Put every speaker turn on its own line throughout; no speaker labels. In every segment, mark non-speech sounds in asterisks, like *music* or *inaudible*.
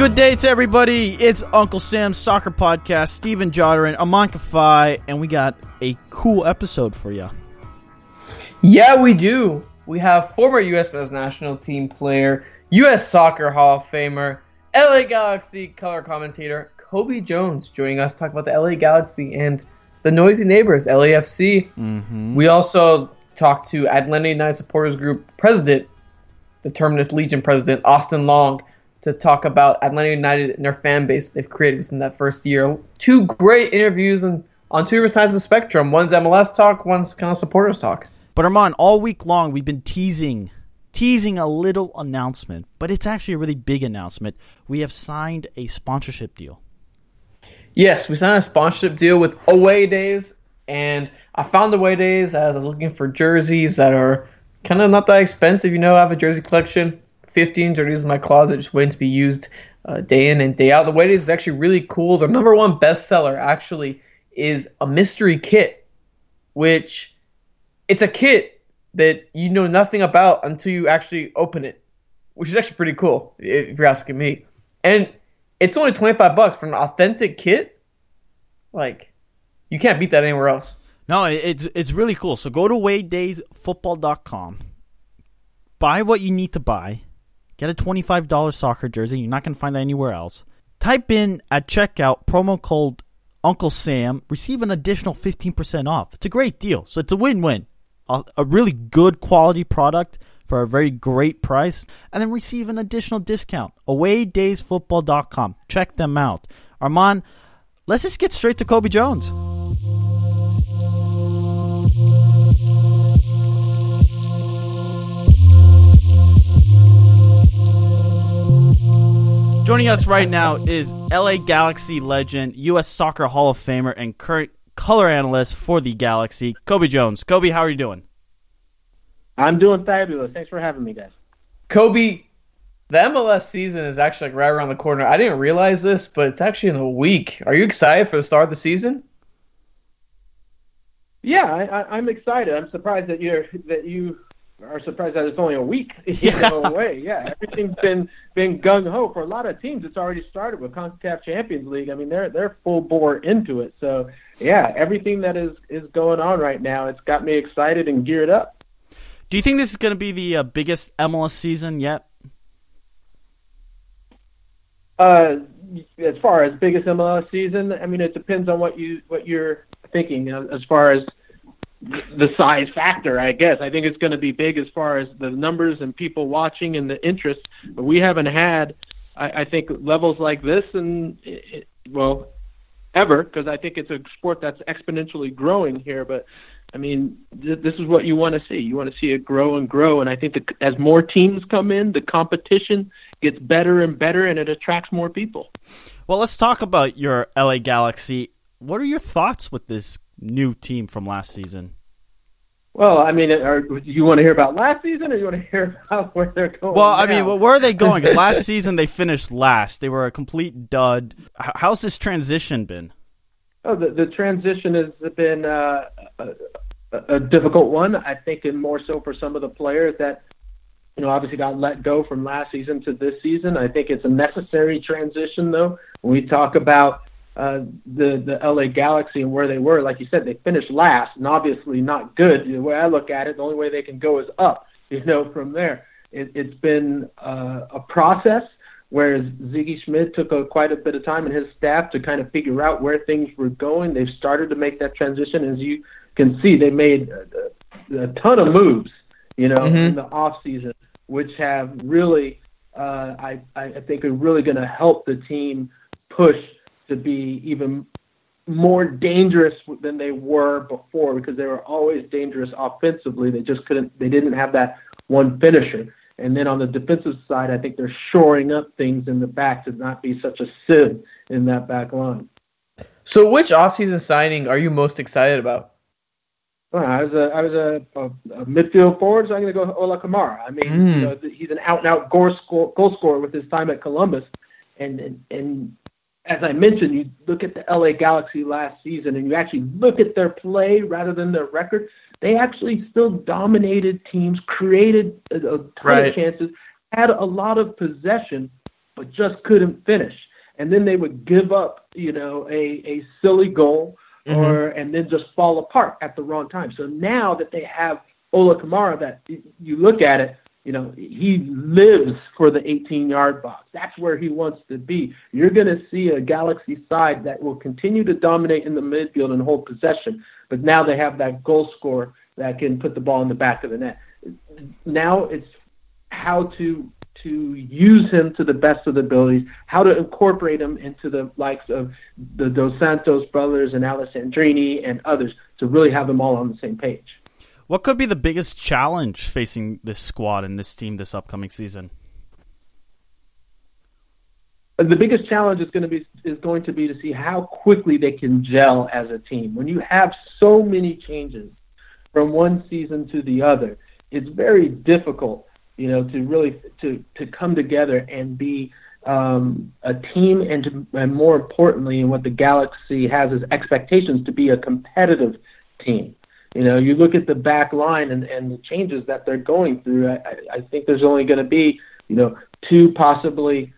Good day to everybody. It's Uncle Sam's Soccer Podcast. Steven Joderin, Aman Kafai, and we got a cool episode for you.
Yeah, we do. We have former U.S. men's national team player, U.S. Soccer Hall of Famer, LA Galaxy color commentator Cobi Jones joining us to talk about the LA Galaxy and the noisy neighbors, LAFC.
Mm-hmm.
We also talked to Atlanta United Supporters Group president, the Terminus Legion president, Austin Long, to talk about Atlanta United and their fan base they've created within that first year. Two great interviews and on two different sides of the spectrum. One's MLS talk, one's kind of supporters talk.
But Armand, all week long we've been teasing teasing a little announcement, but it's actually a really big announcement. We have signed a sponsorship deal.
Yes, we signed a sponsorship deal with Away Days, and I found Away Days as I was looking for jerseys that are kind of not that expensive. You know, I have a jersey collection, 15 jerseys in my closet, just waiting to be used uh, day in and day out. The Days is actually really cool. Their number one bestseller actually is a mystery kit, which it's a kit that you know nothing about until you actually open it, which is actually pretty cool if you're asking me. And it's only 25 bucks for an authentic kit. Like, you can't beat that anywhere else.
No, it's it's really cool. So go to waydaysfootball.com, buy what you need to buy, get a $25 soccer jersey. You're not going to find that anywhere else. Type in at checkout promo code Uncle Sam, receive an additional 15% off. It's a great deal. So it's a win win. A, a, really good quality product for a very great price, and then receive an additional discount. AwayDaysFootball.com. Check them out. Armand, let's just get straight to Cobi Jones. Joining us right now is LA Galaxy legend, U.S. Soccer Hall of Famer, and current color analyst for the Galaxy, Cobi Jones. Cobi, how are you doing?
I'm doing fabulous. Thanks for having me, guys.
Cobi, the MLS season is actually like right around the corner. I didn't realize this, but it's actually in a week. Are you excited for the start of the season?
Yeah, I, am excited. I'm surprised that you're that you are surprised that it's only a week you know, away. Yeah, everything's been been gung ho for a lot of teams. It's already started with Concacaf Champions League. I mean, they're they're full bore into it. So yeah, everything that is is going on right now, it's got me excited and geared up.
Do you think this is going to be the uh, biggest MLS season yet?
Uh, as far as biggest MLS season, I mean, it depends on what you what you're thinking. You know, as far as the size factor, I guess. I think it's going to be big as far as the numbers and people watching and the interest. But we haven't had, I, I think, levels like this, and well, ever, because I think it's a sport that's exponentially growing here. But I mean, th- this is what you want to see. You want to see it grow and grow. And I think that as more teams come in, the competition gets better and better, and it attracts more people.
Well, let's talk about your LA Galaxy. What are your thoughts with this new team from last season?
Well, I mean, are, you want to hear about last season, or you want to hear about where they're going?
Well,
now?
I mean, well, where are they going? Because last *laughs* season they finished last; they were a complete dud. How's this transition been?
Oh, the, the transition has been uh, a, a difficult one. I think, and more so for some of the players that you know obviously got let go from last season to this season. I think it's a necessary transition, though. When we talk about uh, the the LA Galaxy and where they were, like you said, they finished last, and obviously not good. The way I look at it, the only way they can go is up. *laughs* You know, from there, it, it's been uh, a process. Whereas Sigi Schmid took a, quite a bit of time and his staff to kind of figure out where things were going. They've started to make that transition. As you can see, they made a, a ton of moves, you know, mm-hmm. in the off season, which have really, uh, I, I think, are really going to help the team push to be even more dangerous than they were before because they were always dangerous offensively. They just couldn't, they didn't have that one finisher. And then on the defensive side, I think they're shoring up things in the back to not be such a sieve in that back line.
So, which offseason signing are you most excited about?
Well, I was a I was a, a, a midfield forward, so I'm going to go Ola Kamara. I mean, mm. you know, he's an out and out goal goal scorer with his time at Columbus, and, and and as I mentioned, you look at the LA Galaxy last season, and you actually look at their play rather than their record they actually still dominated teams, created a, ton right. of chances, had a lot of possession, but just couldn't finish. And then they would give up, you know, a, a silly goal mm-hmm. or and then just fall apart at the wrong time. So now that they have Ola Kamara, that you look at it, you know, he lives for the 18 yard box. That's where he wants to be. You're going to see a Galaxy side that will continue to dominate in the midfield and hold possession, but now they have that goal scorer that can put the ball in the back of the net. Now it's how to to use him to the best of the abilities, how to incorporate him into the likes of the Dos Santos brothers and Alessandrini and others to really have them all on the same page.
What could be the biggest challenge facing this squad and this team this upcoming season?
the biggest challenge is going to be is going to be to see how quickly they can gel as a team. When you have so many changes from one season to the other, it's very difficult, you know, to really to to come together and be um, a team, and to, and more importantly, and what the Galaxy has as expectations to be a competitive team. You know, you look at the back line and, and the changes that they're going through. I, I think there's only going to be, you know, two, possibly,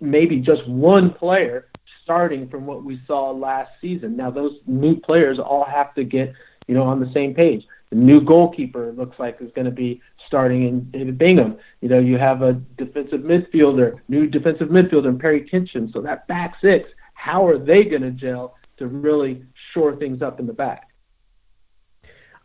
maybe just one player starting from what we saw last season. Now, those new players all have to get you know, on the same page. The new goalkeeper looks like is going to be starting in David Bingham. You know, you have a defensive midfielder, new defensive midfielder, in Perry Kitchen. So that back six, how are they going to gel to really shore things up in the back?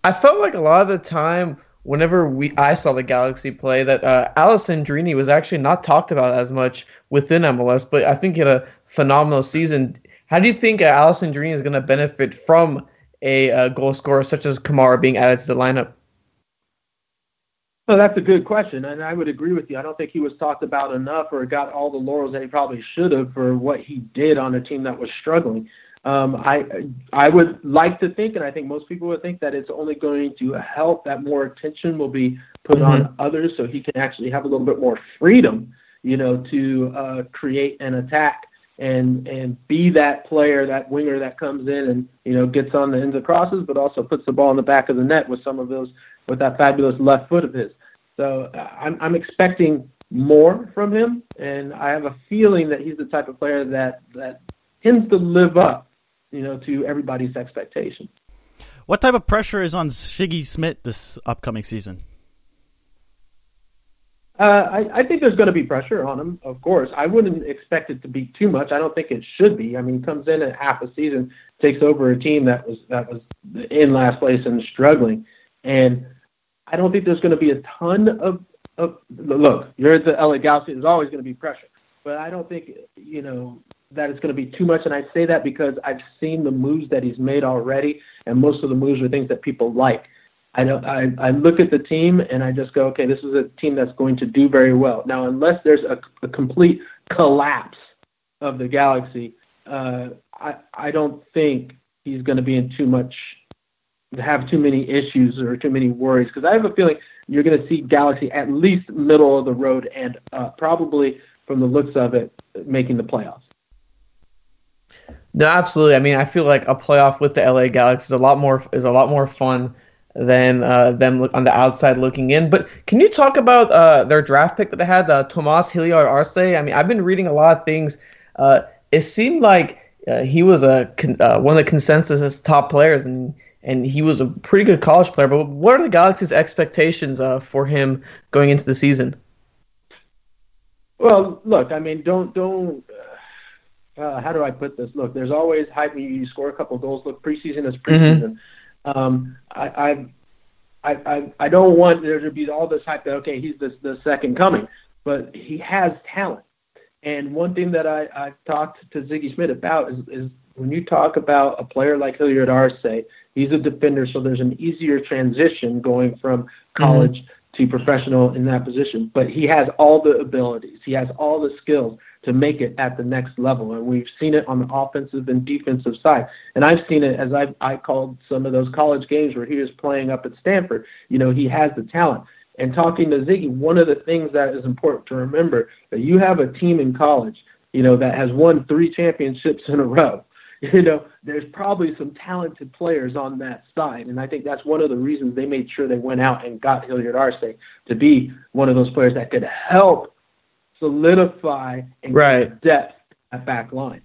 I felt like a lot of the time, whenever we I saw the Galaxy play, that uh, Alessandrini was actually not talked about as much within MLS, but I think he had a phenomenal season. How do you think uh, Alessandrini is going to benefit from a uh, goal scorer such as Kamara being added to the lineup?
Well, that's a good question, and I would agree with you. I don't think he was talked about enough or got all the laurels that he probably should have for what he did on a team that was struggling. Um, I I would like to think, and I think most people would think that it's only going to help that more attention will be put mm-hmm. on others, so he can actually have a little bit more freedom, you know, to uh, create an attack and and be that player, that winger that comes in and you know gets on the ends of crosses, but also puts the ball in the back of the net with some of those with that fabulous left foot of his. So uh, I'm I'm expecting more from him, and I have a feeling that he's the type of player that that tends to live up, you know, to everybody's expectations.
What type of pressure is on Sigi Schmid this upcoming season?
Uh, I, I think there's going to be pressure on him, of course. I wouldn't expect it to be too much. I don't think it should be. I mean, he comes in at half a season, takes over a team that was that was in last place and struggling, and I don't think there's going to be a ton of of look. You're at the LA Galaxy. There's always going to be pressure, but I don't think you know that it's going to be too much. And I say that because I've seen the moves that he's made already, and most of the moves are things that people like. I don't. I, I look at the team and I just go, okay, this is a team that's going to do very well. Now, unless there's a, a complete collapse of the Galaxy, uh, I I don't think he's going to be in too much, have too many issues or too many worries because I have a feeling you're going to see Galaxy at least middle of the road and uh, probably from the looks of it making the playoffs.
No, absolutely. I mean, I feel like a playoff with the LA Galaxy is a lot more is a lot more fun than uh, them on the outside looking in. But can you talk about uh, their draft pick that they had, uh, Tomas Hilliard Arce? I mean, I've been reading a lot of things. Uh, it seemed like uh, he was a uh, one of the consensus top players, and and he was a pretty good college player. But what are the Galaxy's expectations uh, for him going into the season?
Well, look, I mean, don't don't. Uh, how do I put this? Look, there's always hype. when You score a couple goals. Look, preseason is mm-hmm. preseason. Mm-hmm. Um, I, I, I, I don't want there to be all this hype that okay, he's the the second coming, but he has talent. And one thing that I, I talked to Sigi Schmid about is, is when you talk about a player like Hilliard Arce, he's a defender, so there's an easier transition going from college mm-hmm. to professional in that position. But he has all the abilities, he has all the skills to make it at the next level. And we've seen it on the offensive and defensive side. And I've seen it as I I called some of those college games where he was playing up at Stanford. You know, he has the talent. And talking to Sigi, one of the things that is important to remember that you have a team in college, you know, that has won three championships in a row. *laughs* You know, there's probably some talented players on that side, and I think that's one of the reasons they made sure they went out and got Hilliard Arce to be one of those players that could help solidify and right. depth at back line.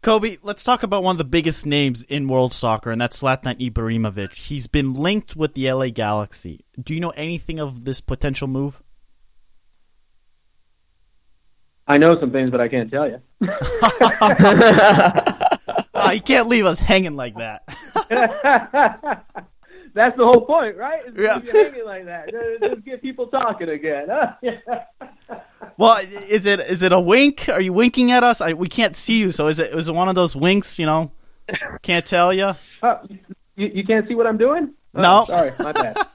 Cobi, let's talk about one of the biggest names in world soccer, and that's Zlatan Ibrahimovic. He's been linked with the LA Galaxy. Do you know anything of this potential move?
I know some things, but I can't tell you.
oh, *laughs* you can't leave us hanging like that. *laughs*
That's the whole point, right? It's yeah. hanging like that. Just get people talking again. *laughs*
well, is it is it a wink? Are you winking at us? I, we can't see you, so is it is it one of those winks? You know, can't tell you. *laughs*
Uh, you, you can't see what I'm doing?
Oh, no,
sorry, my bad. *laughs*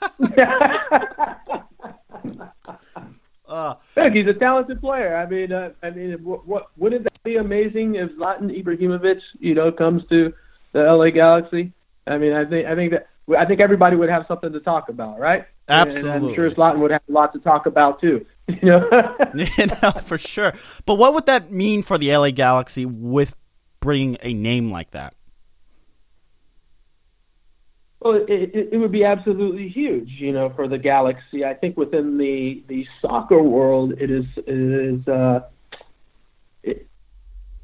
uh, Look, he's a talented player. I mean, uh, I mean, what, what wouldn't that be amazing if Zlatan Ibrahimovic, you know, comes to the LA Galaxy? I mean, I think I think that I think everybody would have something to talk about, right?
Absolutely.
And I'm sure Zlatan would have a lot to talk about too. *laughs* You know, *laughs*
yeah, for sure. But what would that mean for the LA Galaxy with bringing a name like that?
Well, it, it, it would be absolutely huge, you know, for the Galaxy. I think within the the soccer world, it is it is uh, it,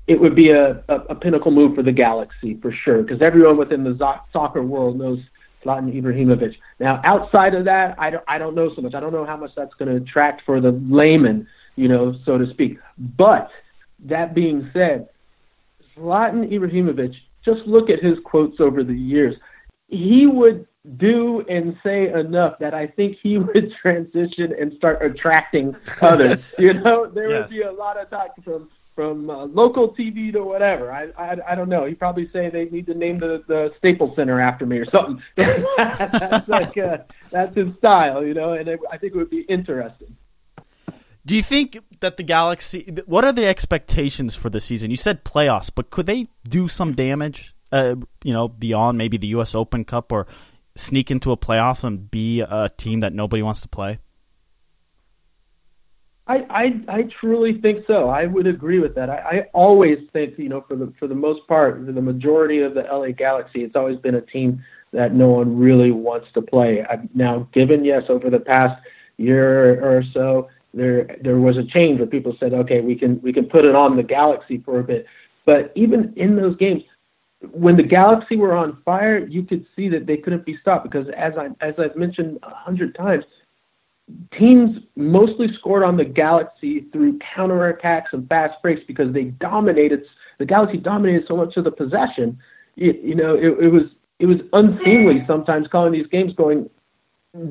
it would be a, a, a pinnacle move for the Galaxy for sure, because everyone within the zo- soccer world knows Zlatan Ibrahimovic. Now, outside of that, I don't, I don't know so much. I don't know how much that's going to attract for the layman, you know, so to speak. But that being said, Zlatan Ibrahimovic, just look at his quotes over the years. He would do and say enough that I think he *laughs* would transition and start attracting others. *laughs* you know, there yes. would be a lot of talk from from uh, local TV to whatever. I, I I don't know. He'd probably say they need to name the the Staples Center after me or something. *laughs* that's like uh, that's his style, you know. And it, I think it would be interesting.
Do you think that the Galaxy? What are the expectations for the season? You said playoffs, but could they do some damage? Uh, you know, beyond maybe the U.S. Open Cup or sneak into a playoff and be a team that nobody wants to play?
I, I, I truly think so. I would agree with that. I, I always think, you know, for the for the most part, for the majority of the LA Galaxy, it's always been a team that no one really wants to play. I've now, given yes, over the past year or so, there there was a change where people said, okay, we can we can put it on the Galaxy for a bit. But even in those games, when the Galaxy were on fire, you could see that they couldn't be stopped because, as I as I've mentioned a hundred times, teams mostly scored on the Galaxy through counterattacks and fast breaks because they dominated. The Galaxy dominated so much of the possession. It, you know, it, it was it was unseemly sometimes calling these games, going,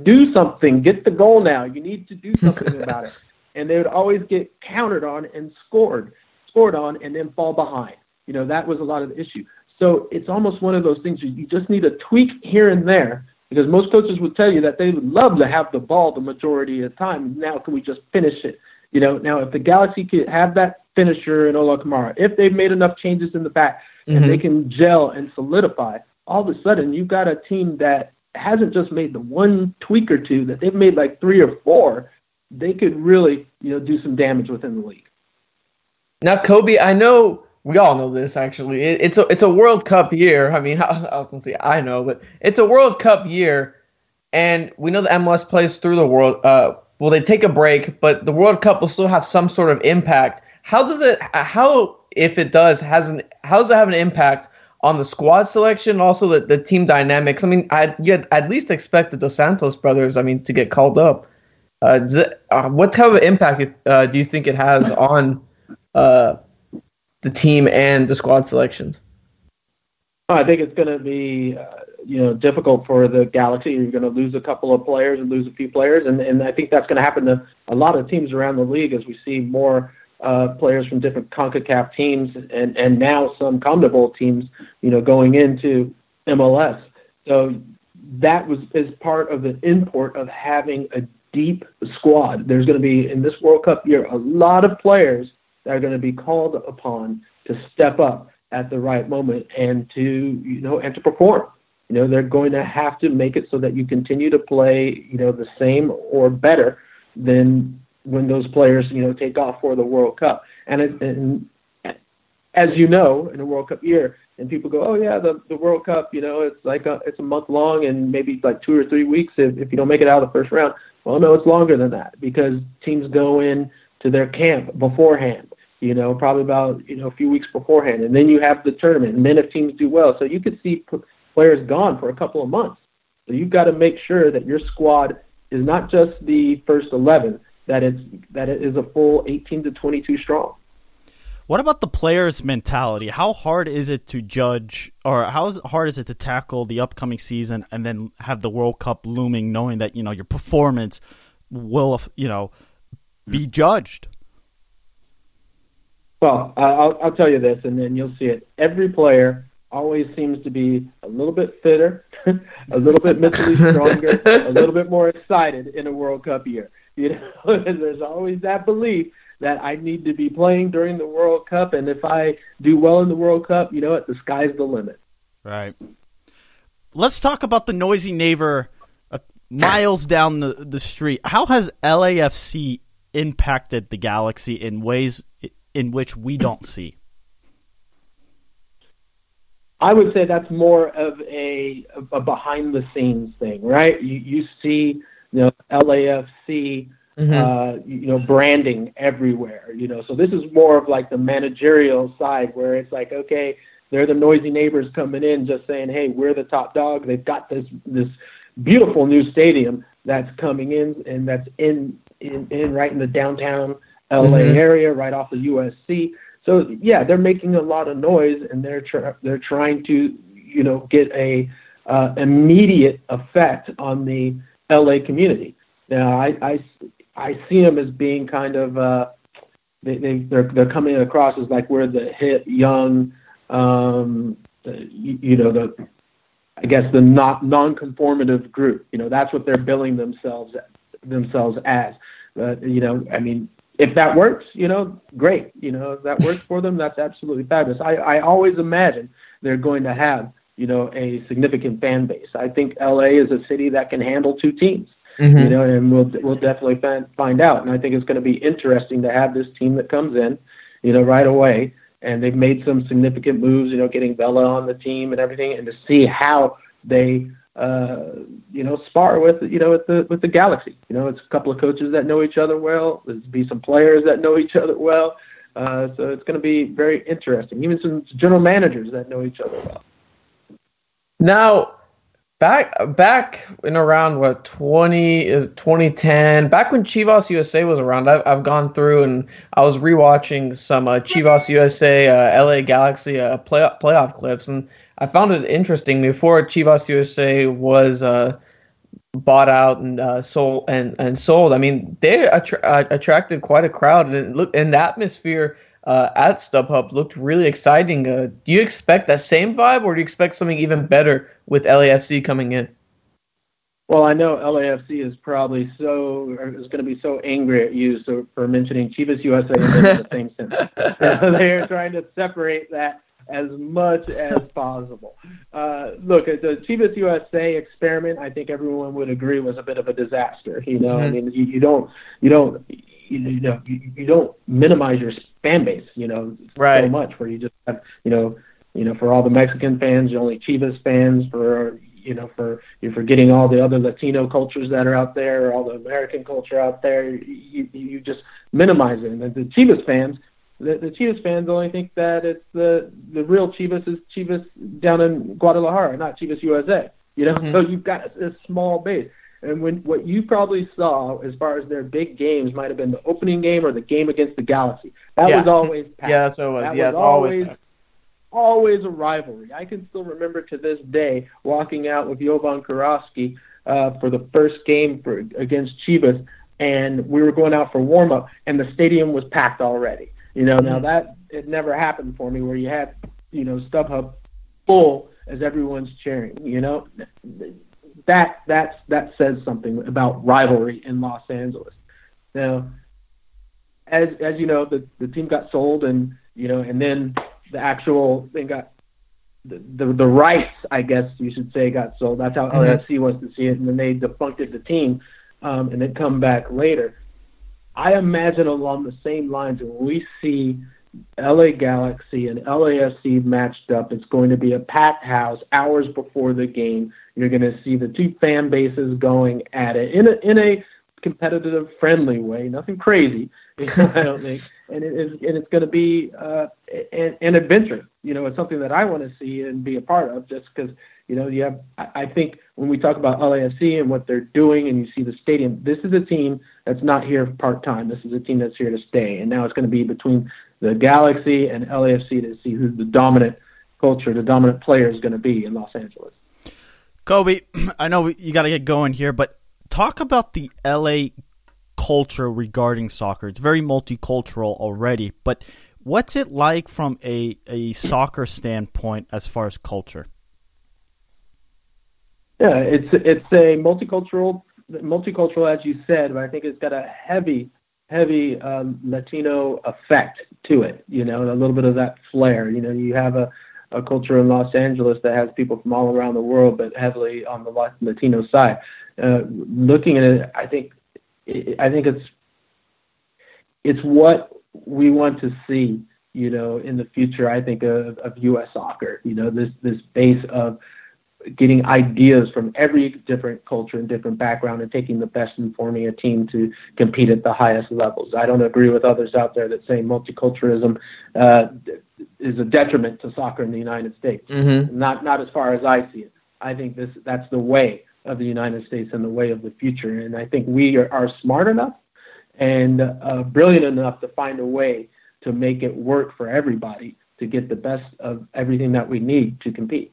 "Do something, get the goal now. You need to do something *laughs* about it." And they would always get countered on and scored, scored on, and then fall behind. You know, that was a lot of the issue. So it's almost one of those things you just need a tweak here and there because most coaches would tell you that they would love to have the ball the majority of the time. Now, can we just finish it? You know, now if the Galaxy could have that finisher in Ola Kamara, if they've made enough changes in the back mm-hmm. and they can gel and solidify, all of a sudden you've got a team that hasn't just made the one tweak or two, that they've made like three or four. They could really, you know, do some damage within the league.
Now, Cobi, I know we all know this actually. It, it's a it's a World Cup year. I mean, I, *laughs* I was gonna say I know, but it's a World Cup year, and we know the MLS plays through the world. Uh, well, they take a break, but the World Cup will still have some sort of impact. How does it? How if it does has an how does it have an impact on the squad selection, also the, the team dynamics? I mean, I you at least expect the Dos Santos brothers. I mean, to get called up. Uh, it, uh, what type of impact uh, do you think it has on uh, the team and the squad selections?
I think it's going to be, uh, you know, difficult for the Galaxy. You're going to lose a couple of players and lose a few players, and and I think that's going to happen to a lot of teams around the league as we see more uh, players from different Concacaf teams and and now some CONMEBOL teams, you know, going into MLS. So that was is part of the import of having a deep squad. There's going to be in this World Cup year a lot of players that are going to be called upon to step up at the right moment and to you know and to perform. You know they're going to have to make it so that you continue to play you know the same or better than when those players you know take off for the World Cup. And, it, and as you know, in a World Cup year, and people go, oh yeah, the the World Cup, you know, it's like a it's a month long and maybe like two or three weeks if if you don't make it out of the first round. Well, no, it's longer than that because teams go in to their camp beforehand you know, probably about you know a few weeks beforehand, and then you have the tournament, and then if teams do well, so you could see players gone for a couple of months. So you've got to make sure that your squad is not just the first 11, that it's that it is a full 18 to 22 strong.
What about the players' mentality? How hard is it to judge, or how hard is it to tackle the upcoming season and then have the World Cup looming, knowing that you know your performance will, you know, be mm-hmm. judged?
Well, I'll, I'll tell you this, and then you'll see it. Every player always seems to be a little bit fitter, *laughs* a little bit mentally *laughs* stronger, a little bit more excited in a World Cup year. You know, *laughs* there's always that belief that I need to be playing during the World Cup, and if I do well in the World Cup, you know what, the sky's the limit.
Right. Let's talk about the noisy neighbor uh, miles down the, the street. How has LAFC impacted the Galaxy in ways in which we don't see?
I would say that's more of a, a behind the scenes thing, right? You, you see, you know, LAFC, mm-hmm. uh, you know, branding everywhere, you know. So this is more of like the managerial side where it's like, okay, they're the noisy neighbors coming in, just saying, hey, we're the top dog. They've got this this beautiful new stadium that's coming in and that's in in, in right in the downtown LA mm-hmm. area, right off of USC. So yeah, they're making a lot of noise, and they're tr- they're trying to you know get a uh, immediate effect on the LA community. Now I I, I see them as being kind of uh, they, they they're they're coming across as like we're the hip young um, you, you know the I guess the not non-conformative group. You know that's what they're billing themselves themselves as. But you know I mean if that works, you know, great. You know, if that works for them, that's absolutely fabulous. I, I always imagine they're going to have, you know, a significant fan base. I think LA is a city that can handle two teams. Mm-hmm. You know, and we'll we'll definitely find find out. And I think it's going to be interesting to have this team that comes in, you know, right away. And they've made some significant moves, you know, getting Vela on the team and everything, and to see how they uh, you know, spar with you know with the with the Galaxy. You know, it's a couple of coaches that know each other well. There's be some players that know each other well. Uh, so it's going to be very interesting. Even some general managers that know each other well.
Now, back back in around what 20 is 2010 back when Chivas USA was around I've, I've gone through and I was rewatching some uh, Chivas USA uh, LA Galaxy uh, playoff playoff clips and I found it interesting before Chivas USA was uh, bought out and uh, sold and, and sold. I mean, they attra- uh, attracted quite a crowd, and look, and the atmosphere uh, at StubHub looked really exciting. Uh, do you expect that same vibe, or do you expect something even better with LAFC coming in?
Well, I know LAFC is probably so is going to be so angry at you so, for mentioning Chivas USA in the same sentence. *laughs* they are trying to separate that as much as *laughs* possible. Uh, look, the Chivas USA experiment, I think everyone would agree was a bit of a disaster. You know, mm-hmm. I mean, you, you don't, you don't, you know you, you don't minimize your fan base, you know,
Right.
so much where you just have you know you know for all the Mexican fans, you're only Chivas fans for you know for you're forgetting all the other Latino cultures that are out there, all the American culture out there. You you just minimize it. And the Chivas fans, the, the Chivas fans only think that it's the the real Chivas is Chivas down in Guadalajara, not Chivas USA. You know, so you've got a small base. And when what you probably saw as far as their big games might have been the opening game or the game against the Galaxy. That
Yeah.
was always packed.
Yeah, that's what it was.
That
yeah,
was
always.
always- always a rivalry. I can still remember to this day walking out with Jovan Kirovski uh, for the first game for, against Chivas, and we were going out for warm up, and the stadium was packed already. You know, now that it never happened for me where you had, you know, StubHub full as everyone's cheering. You know, that that's that says something about rivalry in Los Angeles. Now, as as you know, the the team got sold, and you know, and then the actual thing got the, the the rights, I guess you should say, got sold. That's how
Mhm.
LAFC wants to see it, and then they defuncted the team, um, and then come back later. I imagine along the same lines when we see LA Galaxy and LAFC matched up, it's going to be a packed house hours before the game. You're going to see the two fan bases going at it in a in a competitive, friendly way, nothing crazy, *laughs* I don't think. And it is, and it's going to be uh, an, an adventure. You know, it's something that I want to see and be a part of, just because you know you have. I, I think when we talk about LAFC and what they're doing, and you see the stadium, this is a team that's not here part time. This is a team that's here to stay, and now it's going to be between the Galaxy and LAFC to see who the dominant culture, the dominant player is going to be in Los Angeles.
Cobi, *clears throat* I know you got to get going here, but talk about the LA culture regarding soccer. It's very multicultural already, but what's it like from a, a soccer standpoint as far as culture?
Yeah, it's it's a multicultural multicultural as you said, but I think it's got a heavy heavy um, Latino effect to it. You know, a little bit of that flair. You know, you have a a culture in Los Angeles that has people from all around the world, but heavily on the Latino side. Uh, looking at it, I think I think it's it's what we want to see. You know, in the future, I think of, of U.S. soccer. You know, this this base of getting ideas from every different culture and different background and taking the best and forming a team to compete at the highest levels. I don't agree with others out there that say multiculturalism uh, is a detriment to soccer in the United States.
Mm-hmm.
Not not as far as I see it. I think this that's the way of the United States and the way of the future. And I think we are, are smart enough and uh, brilliant enough to find a way to make it work for everybody to get the best of everything that we need to compete.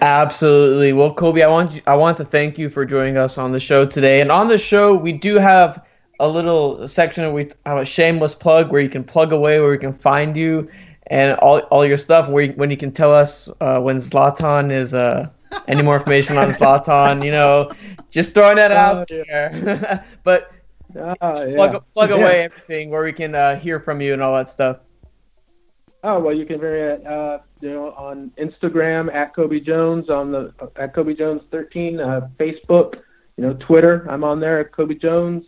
Absolutely. Well, Cobi, I want you, I want to thank you for joining us on the show today. And on the show, we do have a little section where we have a shameless plug where you can plug away where we can find you and all, all your stuff. Where you, when you can tell us uh, when Zlatan is uh, any more information on Zlatan. You know, just throwing that out there. *laughs* but
Ah,
plug
yeah.
plug *laughs*
Yeah.
away everything where we can uh, hear from you and all that stuff.
Oh well, you can very uh, you know on Instagram at Cobi Jones on the at Cobi Jones 13, uh, Facebook, you know Twitter. I'm on there at Cobi Jones,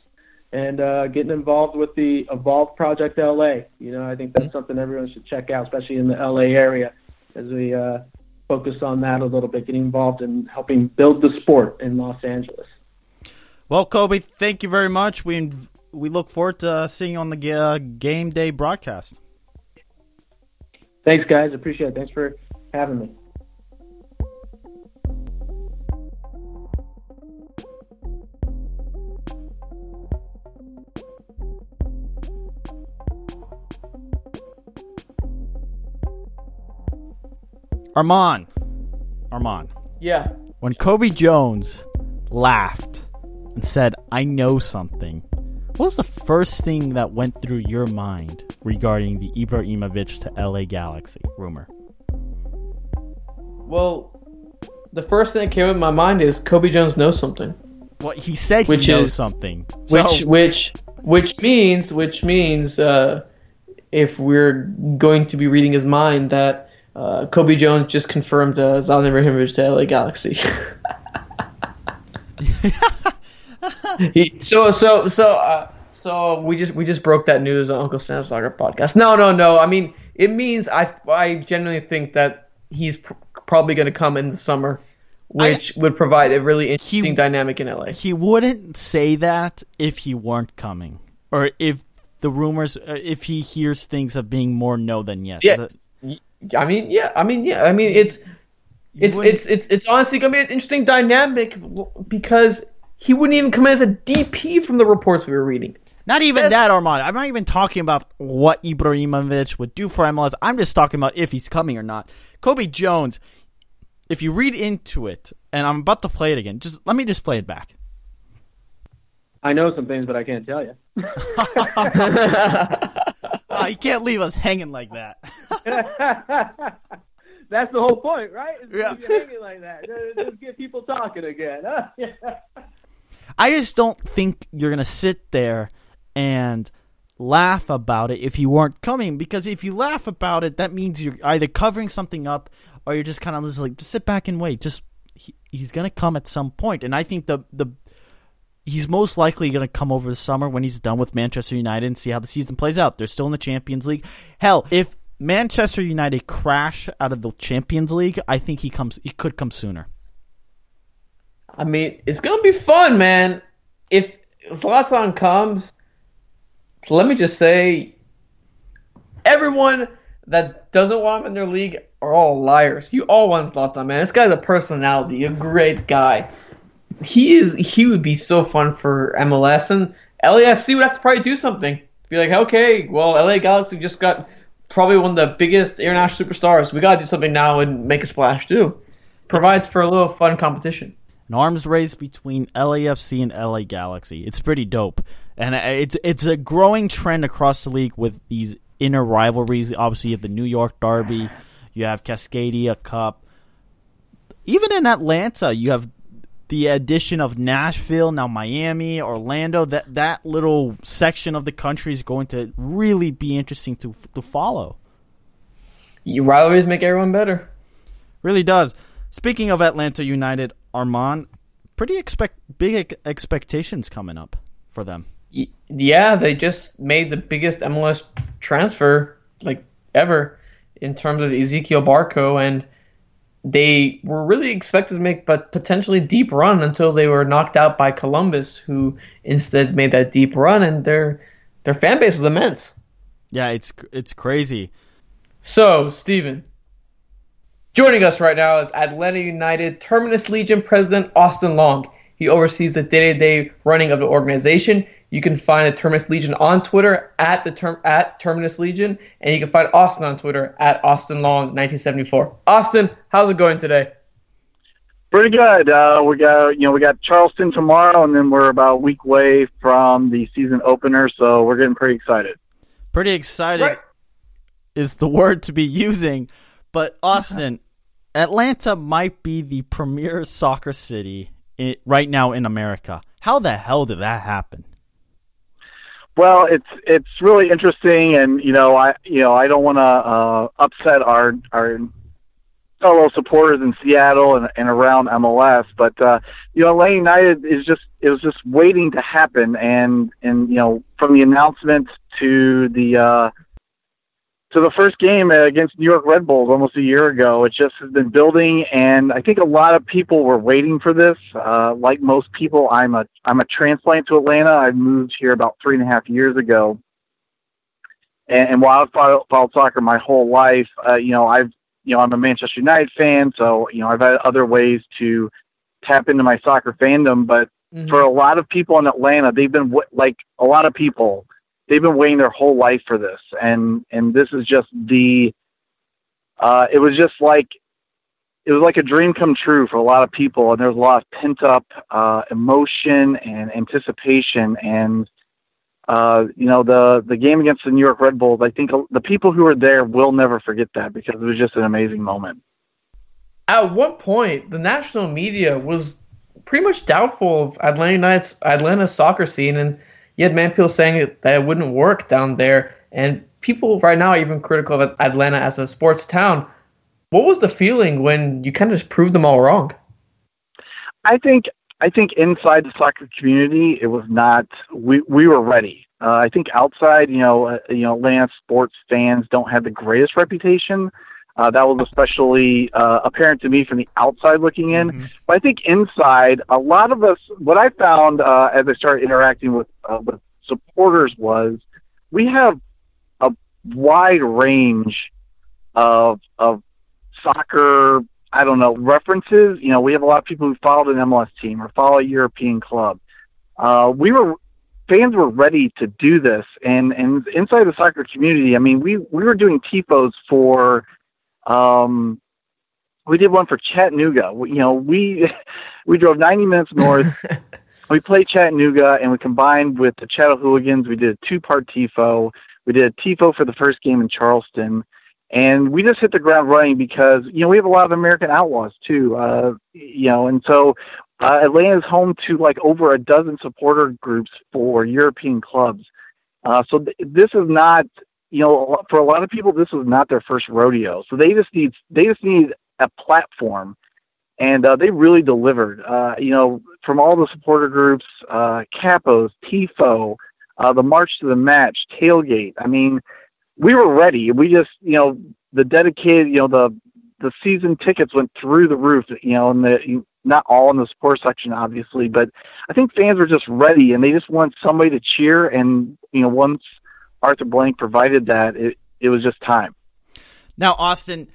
and uh, getting involved with the Evolve Project LA. You know I think that's something everyone should check out, especially in the LA area, as we uh, focus on that a little bit, getting involved in helping build the sport in Los Angeles.
Well, Cobi, thank you very much. We we look forward to uh, seeing you on the uh, game day broadcast.
Thanks, guys. Appreciate it. Thanks for having me.
Armand, Armand,
Yeah.
when Cobi Jones laughed and said, "I know something," what was the first thing that went through your mind regarding the Ibrahimovic to LA Galaxy rumor?
Well, the first thing that came in my mind is Cobi Jones knows something.
Well, he said
Which
he knows
is-
something.
which which which means which means uh, if we're going to be reading his mind that uh, Cobi Jones just confirmed uh, Zlatan Ibrahimovic to LA Galaxy. *laughs* *laughs* *laughs* he, so so so uh, so we just we just broke that news on Uncle Sam's Soccer podcast. No, no, no. I mean, it means I I genuinely think that he's pr- probably going to come in the summer, which I, would provide a really interesting he, dynamic in LA.
He wouldn't say that if he weren't coming, or if the rumors, uh, if he hears things of being more no than yes.
Yes. I mean, yeah. I mean, yeah. I mean, it's it's it's it's it's honestly gonna be an interesting dynamic because he wouldn't even come in as a DP from the reports we were reading.
Not even That's... that, Armand. I'm not even talking about what Ibrahimovic would do for MLS. I'm just talking about if he's coming or not. Cobi Jones, if you read into it, and I'm about to play it again, just let me just play it back.
I know some things, but I can't tell you.
oh, *laughs* you can't leave us hanging like that. *laughs*
That's the whole point, right? yeah. hanging like that. Just get people talking again. *laughs*
I just don't think you're gonna sit there and laugh about it if you weren't coming because if you laugh about it that means you're either covering something up or you're just kind of just like just sit back and wait. Just he, he's going to come at some point. And i think the the he's most likely going to come over the summer when he's done with manchester united and see how the season plays out. They're still in the champions league. Hell if manchester united crash out of the champions league i think he comes he could come sooner
i mean it's to be fun man if zlatan comes let me just say, everyone that doesn't want him in their league are all liars. You all want Zlatan, man. This guy's a personality, a great guy. He is. He would be so fun for MLS, and LAFC would have to probably do something. Be like, okay, well, LA Galaxy just got probably one of the biggest international superstars. We gotta do something now and make a splash too. Provides for a little fun competition.
An arms race between LAFC and LA Galaxy. It's pretty dope and it's it's a growing trend across the league with these inner rivalries. Obviously, you have the New York Derby, you have Cascadia Cup. Even in Atlanta, you have the addition of Nashville, now Miami, Orlando. That that little section of the country is going to really be interesting to to follow.
You rivalries make everyone better.
Really does. Speaking of Atlanta United, Armand, pretty expect big expectations coming up for them
yeah, they just made the biggest MLS transfer like ever in terms of Ezequiel Barco, and they were really expected to make but potentially deep run until they were knocked out by Columbus, who instead made that deep run, and their their fan base was immense.
Yeah, it's it's crazy.
So, Steven, joining us right now is Atlanta United Terminus Legion president Austin Long. He oversees the day-to-day running of the organization. You can find the Terminus Legion on Twitter at the term at Terminus Legion, and you can find Austin on Twitter at Austin Long 1974. Austin, how's it going today?
Pretty good. Uh, we got you know we got Charleston tomorrow, and then we're about a week away from the season opener, so we're getting pretty excited.
Pretty excited right. is the word to be using, but Austin, Atlanta might be the premier soccer city in, right now in America. How the hell did that happen?
Well, it's it's really interesting, and you know, I you know I don't want to uh, upset our our fellow supporters in Seattle and, and around MLS, but uh, you know, ATL United is just it was just waiting to happen, and and you know, from the announcement to the uh, to the first game against New York Red Bulls almost a year ago. It just has been building, and I think a lot of people were waiting for this. Uh, like most people, I'm a I'm a transplant to Atlanta. I moved here about three and a half years ago, and, and while I've followed, followed soccer my whole life, uh, you know I've you know I'm a Manchester United fan, so you know I've had other ways to tap into my soccer fandom. But mm-hmm. for a lot of people in Atlanta, they've been like a lot of people they've been waiting their whole life for this, and and this is just the. Uh, it was just like it was like a dream come true for a lot of people, and there was a lot of pent up uh, emotion and anticipation, and uh, you know the the game against the New York Red Bulls. I think the people who were there will never forget that because it was just an amazing moment.
At one point, the national media was pretty much doubtful of Atlanta United's Atlanta soccer scene, and you had Manpiel saying that it wouldn't work down there, and people right now are even critical of Atlanta as a sports town. What was the feeling when you kind of just proved them all wrong?
I think I think inside the soccer community, it was not. We we were ready. Uh, I think outside, you know, uh, you know, Atlanta sports fans don't have the greatest reputation. Uh, that was especially uh, apparent to me from the outside looking in. Mm-hmm. But I think inside, a lot of us, what I found uh, as I started interacting with uh, with supporters was we have a wide range of of soccer. I don't know references. You know, we have a lot of people who followed an MLS team or follow a European club. Uh, we were fans were ready to do this, and and inside the soccer community, I mean, we we were doing tifos for um, we did one for Chattanooga. We, you know, we *laughs* we drove 90 minutes north. *laughs* we played Chattanooga, and we combined with the Chattahooligans. We did a two-part tifo. We did a tifo for the first game in Charleston, and we just hit the ground running because you know we have a lot of American outlaws too. Uh, you know, and so uh, Atlanta is home to like over a dozen supporter groups for European clubs. Uh, so th- this is not you know, for a lot of people, this was not their first rodeo. So they just need they just need a platform, and uh, they really delivered. Uh, you know, from all the supporter groups, uh, capos, tifo, uh, the march to the match, tailgate. I mean, we were ready. We just, you know, the dedicated, you know, the the season tickets went through the roof. You know, and the not all in the support section, obviously, but I think fans were just ready, and they just want somebody to cheer. And you know, once Arthur Blank provided that, it, it was just time.
Now, Austin,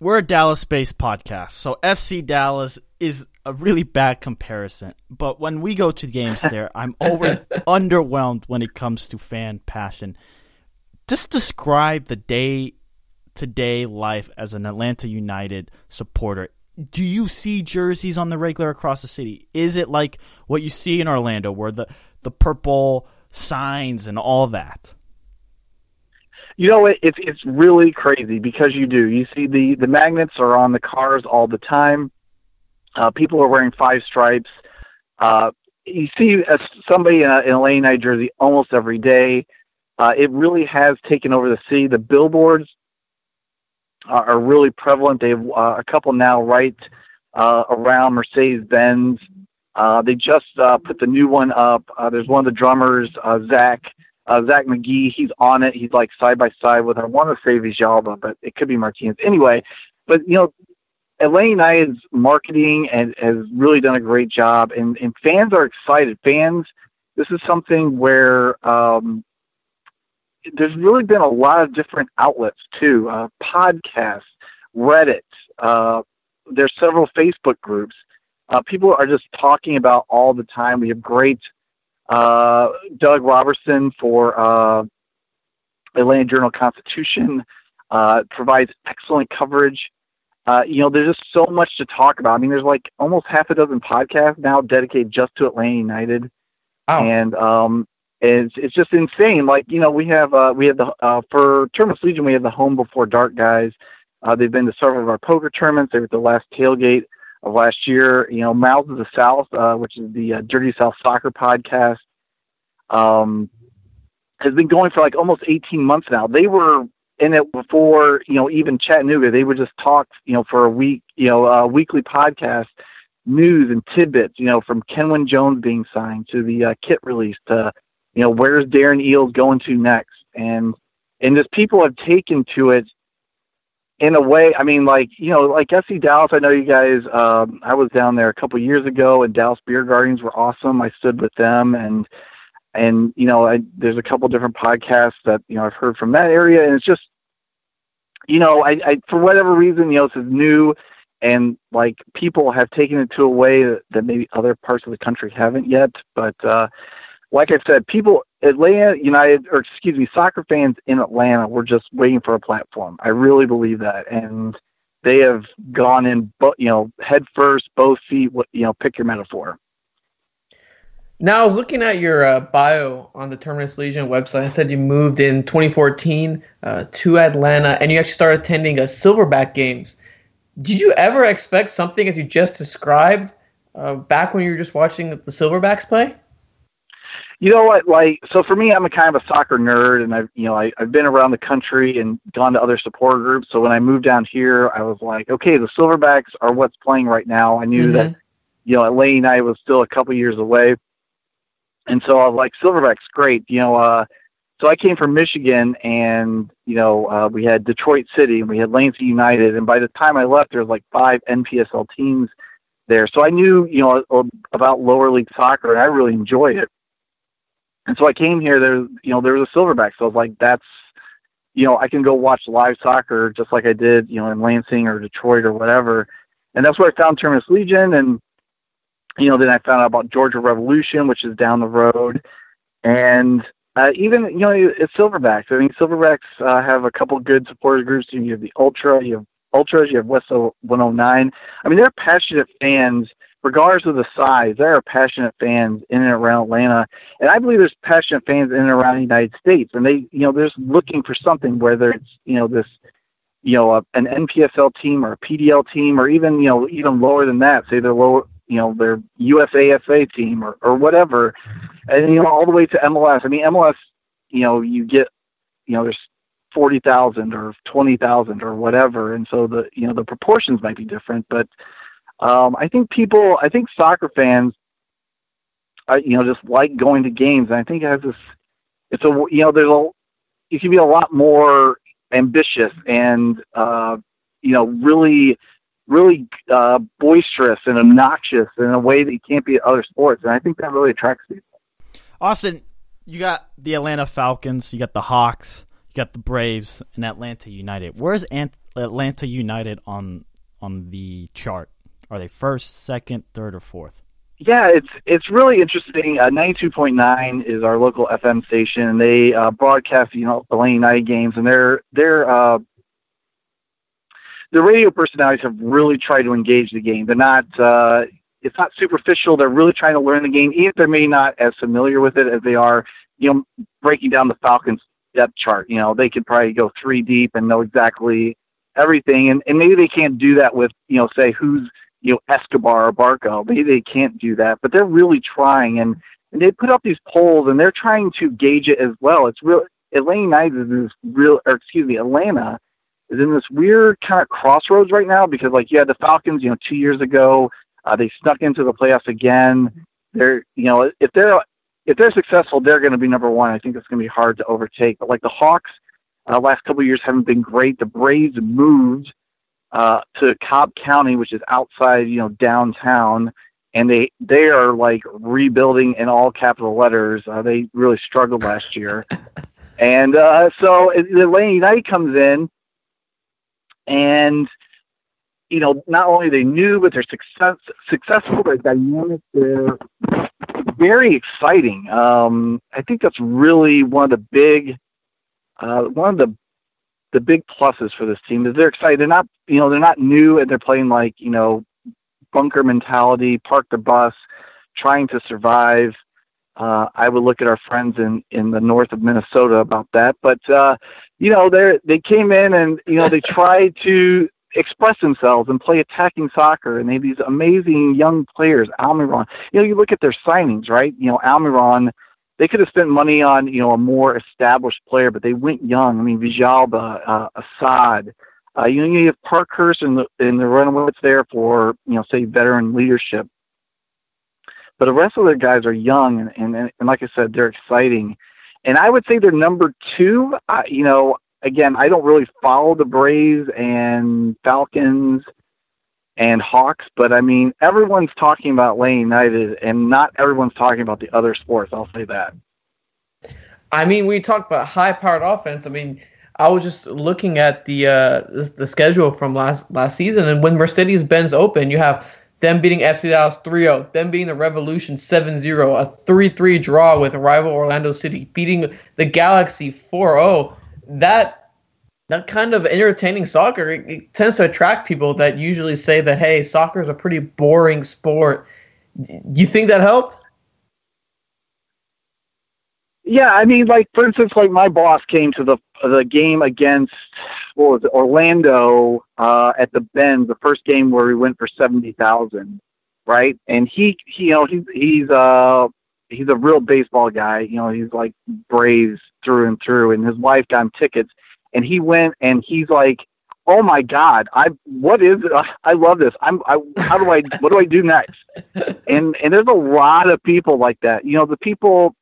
we're a Dallas based podcast, so FC Dallas is a really bad comparison. But when we go to games *laughs* there, I'm always underwhelmed when it comes to fan passion. Just describe the day to day life as an Atlanta United supporter. Do you see jerseys on the regular across the city? Is it like what you see in Orlando, where the the purple signs and all that?
You know, it, it's it's really crazy because you do. You see the the magnets are on the cars all the time. Uh, people are wearing five stripes. Uh, you see a, somebody in, a, in a Lane Night jersey almost every day. Uh, it really has taken over the city. The billboards are, are really prevalent. They have uh, a couple now right uh, around Mercedes Benz. Uh, they just uh, put the new one up. Uh, there's one of the drummers, uh, Zach uh, Zach McGee, he's on it. He's like side by side with I want to say Villalba, but it could be Martinez. Anyway, but you know, Atlanta United's marketing and has really done a great job, and, and fans are excited. Fans, this is something where um, there's really been a lot of different outlets too, uh, podcasts, Reddit. Uh, there's several Facebook groups. Uh, people are just talking about all the time. We have great uh, Doug Roberson for uh, Atlanta Journal Constitution uh, provides excellent coverage. Uh, you know, there's just so much to talk about. I mean, there's like almost half a dozen podcasts now dedicated just to Atlanta United, oh. and um, it's it's just insane. Like you know, we have uh, we have the uh, for Terminus Legion we have the Home Before Dark guys. Uh, they've been to several of our poker tournaments. They were at the last tailgate of last year. You know, Mouths of the South, uh, which is the uh, Dirty South Soccer podcast, um, has been going for like almost 18 months now. They were in it before, you know, even Chattanooga. They would just talk, you know, for a week, you know, a weekly podcast, news and tidbits, you know, from Kenwyne Jones being signed to the uh, kit release to, you know, where's Darren Eales going to next, and and just people have taken to it in a way, I mean, like you know, like FC Dallas. I know you guys. Um, I was down there a couple years ago, and Dallas Beer Guardens were awesome. I stood with them, and and you know, I, there's a couple different podcasts that you know I've heard from that area, and it's just, you know, I, I for whatever reason, you know, this is new, and like people have taken it to a way that, that maybe other parts of the country haven't yet. But uh, like I said, people Atlanta United, or excuse me, soccer fans in Atlanta were just waiting for a platform. I really believe that, and they have gone in, you know, head first, both feet. You know, pick your metaphor.
Now, I was looking at your uh, bio on the Terminus Legion website. It said you moved in 2014 uh, to Atlanta, and you actually started attending a Silverback games. Did you ever expect something as you just described uh, back when you were just watching the Silverbacks play?
You know what? Like, so for me, I'm a kind of a soccer nerd, and I've you know I, I've been around the country and gone to other support groups. So when I moved down here, I was like, okay, the Silverbacks are what's playing right now. I knew mm-hmm. that you know, Atlanta United was still a couple years away. And so I was like, Silverback's great. You know, uh, so I came from Michigan and, you know, uh, we had Detroit City and we had Lansing United. And by the time I left, there was like five NPSL teams there. So I knew, you know, about lower league soccer and I really enjoyed it. And so I came here, there, you know, there was a Silverback. So I was like, that's, you know, I can go watch live soccer just like I did, you know, in Lansing or Detroit or whatever. And that's where I found Terminus Legion. And, you know, then I found out about Georgia Revolution, which is down the road. And uh, even, you know, it's Silverbacks. I mean, Silverbacks uh, have a couple good supporter groups. You have the Ultra, you have Ultras, you have West 109. I mean, they're passionate fans, regardless of the size. There are passionate fans in and around Atlanta. And I believe there's passionate fans in and around the United States. And they, you know, they're just looking for something, whether it's, you know, this you know, a, an NPSL team or a PDL team, or even you know even lower than that, say they're lower, you know, their USASA team or or whatever, and you know all the way to MLS. I mean, MLS, you know, you get, you know, there's forty thousand or twenty thousand or whatever, and so the you know the proportions might be different, but um, I think people, I think soccer fans, uh, you know, just like going to games, and I think it has this. It's a you know, there's a you can be a lot more ambitious and uh, you know really really uh, boisterous and obnoxious in a way that you can't be at other sports, and I think that really attracts people.
Austin, you got the Atlanta Falcons, you got the Hawks, you got the Braves, and Atlanta United. Where's Atlanta United on on the chart? Are they first, second, third, or fourth?
Yeah, it's it's really interesting. Uh, 92.9 is our local FM station, they uh, broadcast you know the Atlanta United games, and they're they're uh, the radio personalities have really tried to engage the game. They're not uh, it's not superficial. They're really trying to learn the game, even if they're maybe not as familiar with it as they are. You know, breaking down the Falcons depth chart. You know, they could probably go three deep and know exactly everything, and and maybe they can't do that with you know say who's you know Escobar or Barco. They they can't do that, but they're really trying, and and they put up these polls, and they're trying to gauge it as well. It's real. Atlanta United is this real, or excuse me, Atlanta is in this weird kind of crossroads right now because like you had the Falcons, you know, two years ago, uh, they snuck into the playoffs again. They're, you know, if they're if they're successful, they're going to be number one. I think it's going to be hard to overtake. But like the Hawks, uh, last couple of years haven't been great. The Braves moved uh, to Cobb County, which is outside, you know, downtown, and they they are like rebuilding in all capital letters. Uh, they really struggled last year, *laughs* and uh, so the Atlanta United comes in, and you know, not only they new, but they're success successful. They're dynamic. They're very exciting. Um, I think that's really one of the big, uh, one of the the big pluses for this team is they're excited. They're not, you know, they're not new and they're playing like, you know, bunker mentality, park the bus, trying to survive. Uh, I would look at our friends in, in the north of Minnesota about that, but uh, you know they they came in and you know they *laughs* tried to express themselves and play attacking soccer, and they have these amazing young players. Almiron, you know, you look at their signings, right? You know, Almiron they could have spent money on you know a more established player, but they went young. I mean, Villalba, uh, Asad. Uh, you know, you have Parkhurst and the and the runaways there for you know say veteran leadership. But the rest of the guys are young, and, and and like I said, they're exciting. And I would say they're number two. Uh, you know, again, I don't really follow the Braves and Falcons and Hawks, but I mean, everyone's talking about Atlanta United, and not everyone's talking about the other sports. I'll say that.
I mean, we talked about high-powered offense. I mean, I was just looking at the uh, the schedule from last last season, and when Mercedes Benz Open, you have them beating FC Dallas 3-0, them beating the Revolution 7-0, a 3-3 draw with rival Orlando City, beating the Galaxy 4-0. That that kind of entertaining soccer it, tends to attract people that usually say that hey soccer is a pretty boring sport. Do you think that helped?
Yeah i mean like for instance like my boss came to the the game against what was it orlando uh at the Benz the first game where we went for 70000 right? And he, he you know he's he's uh he's a real baseball guy you know he's like braves through and through and his wife got him tickets and he went and he's like, oh my god, I what is it? I love this. I'm I how do I what do I do next? *laughs* And and there's a lot of people like that. You know, the people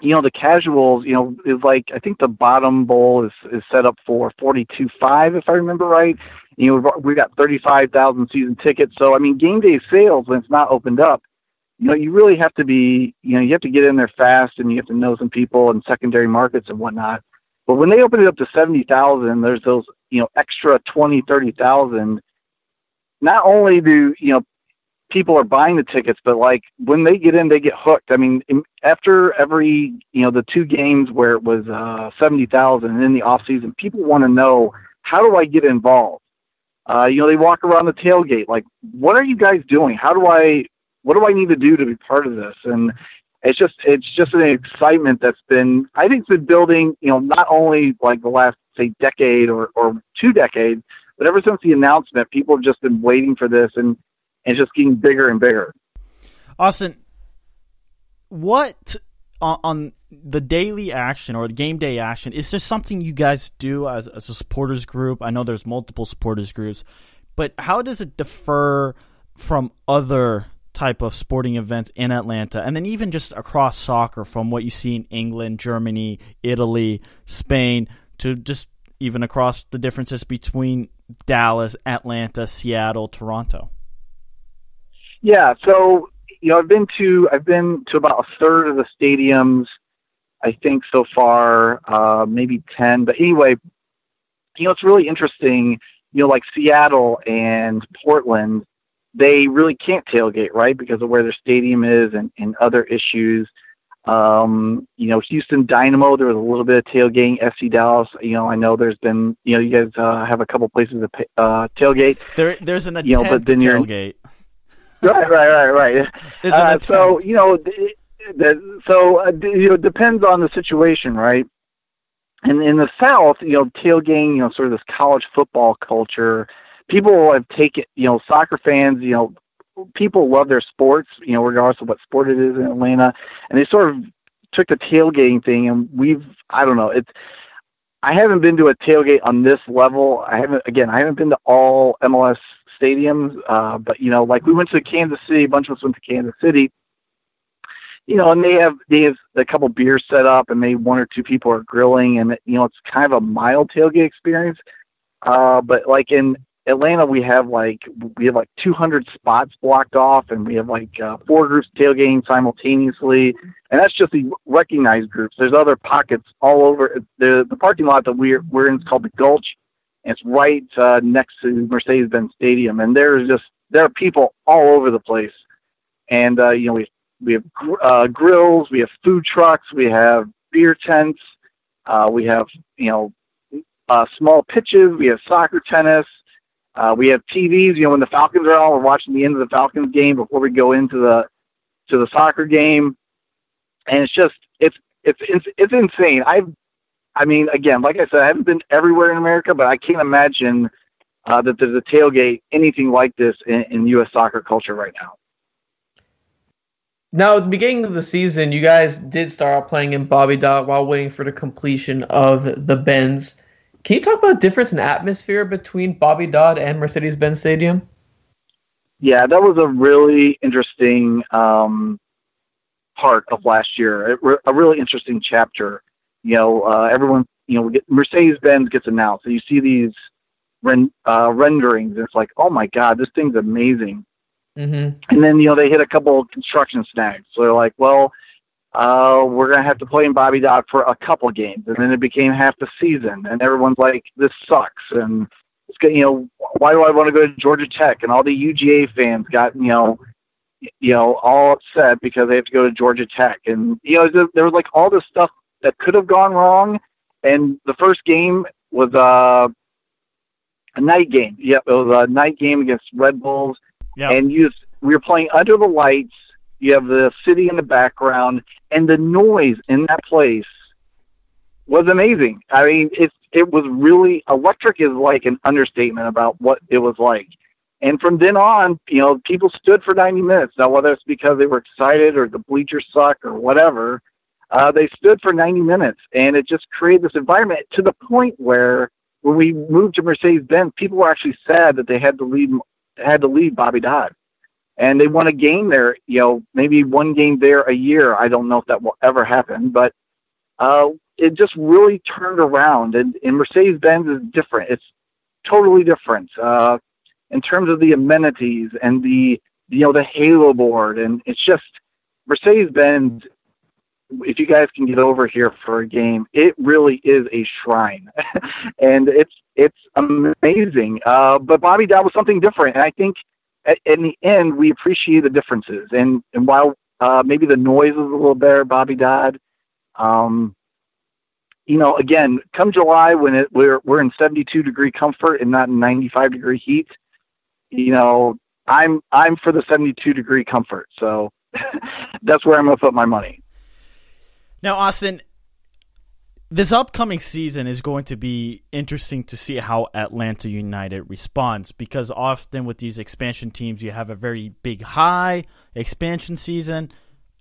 you know the casuals you know is like i think the bottom bowl is is set up for 42.5 if i remember right you know we got 35,000 season tickets so i mean game day sales when it's not opened up you know you really have to be you know you have to get in there fast and you have to know some people in secondary markets and whatnot but when they open it up to 70,000 there's those you know extra 20 30,000 not only do you know people are buying the tickets, but like when they get in, they get hooked. I mean, after every you know the two games where it was uh, seventy thousand and in the off season, people want to know how do I get involved. Uh, you know, they walk around the tailgate like, what are you guys doing? How do I? What do I need to do to be part of this? And it's just it's just an excitement that's been I think it's been building. You know, not only like the last say decade or or two decades, but ever since the announcement, people have just been waiting for this and and just getting bigger and bigger.
Austin, what on, on, the daily action or the game day action is there something you guys do as, as a supporters group? I know there's multiple supporters groups, but how does it differ from other type of sporting events in Atlanta and then even just across soccer from what you see in England, Germany, Italy, Spain to just even across the differences between Dallas, Atlanta, Seattle, Toronto?
Yeah, so you know, I've been to I've been to about a third of the stadiums, I think so far, uh, maybe ten. But anyway, you know, it's really interesting. You know, like Seattle and Portland, they really can't tailgate, right, because of where their stadium is and, and other issues. Um, you know, Houston Dynamo, there was a little bit of tailgating. FC Dallas, you know, I know there's been, you know, you guys uh, have a couple places to uh, tailgate.
There, there's an attempt you know, but then to tailgate *laughs*
right, right, right, right. Uh, so you know, the, the, so uh, you know, it depends on the situation, right? And in the South, you know, tailgating, you know, sort of this college football culture. People have taken, you know, soccer fans, you know, people love their sports, you know, regardless of what sport it is in Atlanta, and they sort of took the tailgating thing, and we've, I don't know, it's. I haven't been to a tailgate on this level. I haven't, again, I haven't been to all MLS stadiums. Uh, but you know, like we went to Kansas City, a bunch of us went to Kansas City. You know, and they have they have a couple beers set up, and maybe one or two people are grilling, and you know, it's kind of a mild tailgate experience. Uh, but like in Atlanta, we have like we have like 200 spots blocked off, and we have like uh, four groups tailgating simultaneously, and that's just the recognized groups. There's other pockets all over the the parking lot that we're we're in is called the Gulch, and it's right uh, next to Mercedes-Benz Stadium, and there's just there are people all over the place. And uh, you know, we we have uh, grills, we have food trucks, we have beer tents, uh, we have you know uh, small pitches, we have soccer tennis, uh, we have TVs. You know, when the Falcons are on, we're watching the end of the Falcons game before we go into the to the soccer game, and it's just it's it's it's, it's insane. I've I mean, again, like I said, I haven't been everywhere in America, but I can't imagine uh, that there's a tailgate anything like this in, in U.S. soccer culture right now.
Now, at the beginning of the season, you guys did start out playing in Bobby Dodd while waiting for the completion of the Benz. Can you talk about the difference in atmosphere between Bobby Dodd and Mercedes-Benz Stadium?
Yeah, that was a really interesting um, part of last year. A really interesting chapter you know, uh, everyone, you know, Mercedes Benz gets announced, and you see these ren- uh, renderings, and it's like, oh my god, this thing's amazing. Mm-hmm. And then you know they hit a couple of construction snags, so they're like, well, uh, we're gonna have to play in Bobby Dodd for a couple games, and then it became half the season, and everyone's like, this sucks, and it's good, you know, why do I want to go to Georgia Tech? And all the UGA fans got you know, you know, all upset because they have to go to Georgia Tech, and you know, there, there was like all this stuff that could have gone wrong. And the first game was uh, a night game. Yep, it was a night game against Red Bulls. Yep. And you we were playing under the lights. You have the city in the background, and the noise in that place was amazing. I mean, it it was really electric is like an understatement about what it was like. And from then on, you know, people stood for 90 minutes. Now, whether it's because they were excited or the bleachers suck or whatever, uh, they stood for 90 minutes, and it just created this environment to the point where when we moved to Mercedes Benz, people were actually sad that they had to leave had to leave Bobby Dodd, and they won a game there. You know, maybe one game there a year. I don't know if that will ever happen, but uh, it just really turned around. And, and Mercedes Benz is different. It's totally different uh, in terms of the amenities and the you know the Halo board, and it's just Mercedes Benz if you guys can get over here for a game, it really is a shrine, *laughs* and it's it's amazing. Uh, but Bobby Dodd was something different, and I think at, in the end we appreciate the differences. And and while uh, maybe the noise was a little better, Bobby Dodd, um, you know, again, come July when it we're we're in 72 degree comfort and not 95 degree heat, you know, I'm I'm for the 72 degree comfort. So *laughs* that's where I'm going to put my money.
Now, Austin, this upcoming season is going to be interesting to see how Atlanta United responds because often with these expansion teams, you have a very big high expansion season,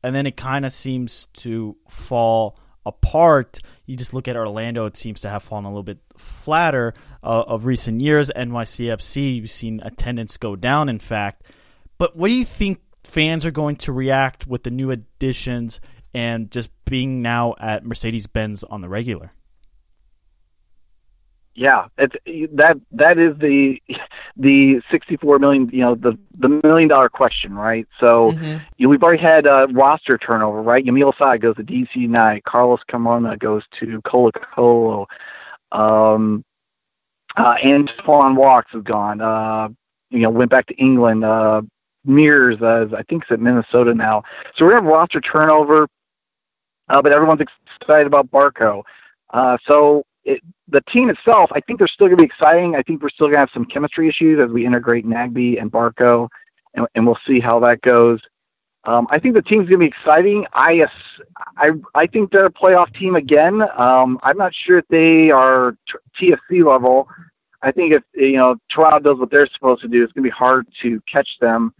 and then it kind of seems to fall apart. You just look at Orlando; it seems to have fallen a little bit flatter uh, of recent years. NYCFC, you've seen attendance go down, in fact. But what do you think fans are going to react with the new additions and just being now at Mercedes Benz on the regular.
Yeah, it's that that is the the sixty four million you know the the million dollar question, right? So mm-hmm. you know, we've already had uh, roster turnover, right? Yamil Asad goes to DC United, Carlos Carmona goes to Colo Colo, um, uh, Antoine Walkes is gone. Uh, you know, went back to England. Uh, Mears, uh, I think, is at Minnesota now. So we're gonna have roster turnover uh, but everyone's excited about Barco. Uh, so it, the team itself, I think they're still going to be exciting. I think we're still going to have some chemistry issues as we integrate Nagbe and Barco, and, and we'll see how that goes. Um, I think the team's going to be exciting. I, I, I think they're a playoff team again. Um, I'm not sure if they are t- TFC level. I think if you know Toronto does what they're supposed to do, it's going to be hard to catch them.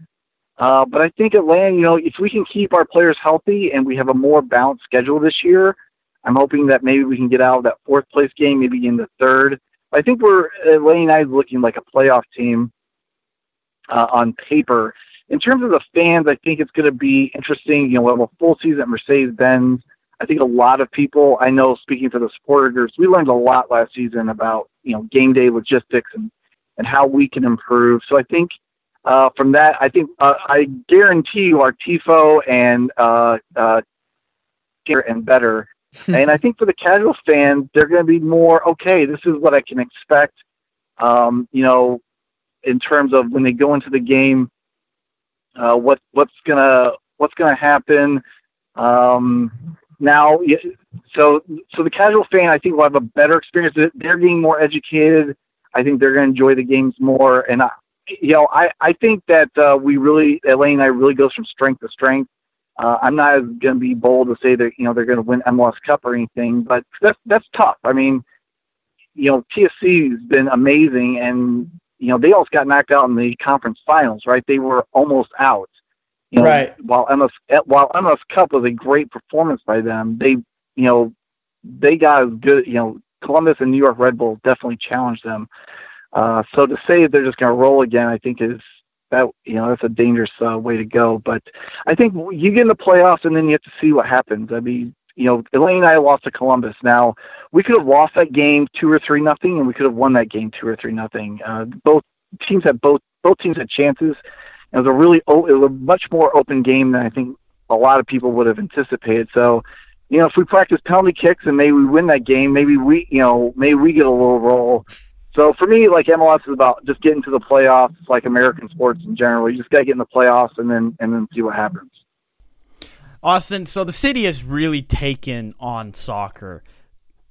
Uh, but I think Atlanta, you know, if we can keep our players healthy and we have a more balanced schedule this year, I'm hoping that maybe we can get out of that fourth place game, maybe in the third. I think we're Atlanta United looking like a playoff team uh, on paper. In terms of the fans, I think it's going to be interesting. You know, we have a full season at Mercedes Benz. I think a lot of people I know, speaking for the supporter groups, we learned a lot last season about you know game day logistics and and how we can improve. So I think uh, from that, I think uh, I guarantee you our tifo and uh, uh, and better. *laughs* and I think for the casual fan, they're going to be more okay. This is what I can expect. Um, you know, in terms of when they go into the game, uh, what what's gonna what's gonna happen. Um, now, so so the casual fan, I think, will have a better experience. They're getting more educated. I think they're going to enjoy the games more, and I, you know, I, I think that uh, we really, Atlanta United really goes from strength to strength. Uh, I'm not going to be bold to say that, you know, they're going to win MLS Cup or anything, but that's, that's tough. I mean, you know, TFC has been amazing and, you know, they almost got knocked out in the conference finals, right? They were almost out. You know,
right.
While MLS, while MLS Cup was a great performance by them, they, you know, they got as good, you know, Columbus and New York Red Bull definitely challenged them. Uh, so to say they're just going to roll again, I think is that you know that's a dangerous uh, way to go. But I think you get in the playoffs and then you have to see what happens. I mean, you know, Atlanta United lost to Columbus. Now we could have lost that game two or three nothing, and we could have won that game two or three nothing. Uh, both teams had both both teams had chances. It was a really it was a much more open game than I think a lot of people would have anticipated. So, you know, if we practice penalty kicks and maybe we win that game, maybe we you know maybe we get a little roll. So for me, like MLS is about just getting to the playoffs, like American sports in general. You just got to get in the playoffs and then and then see what happens.
Austin, so the city has really taken on soccer.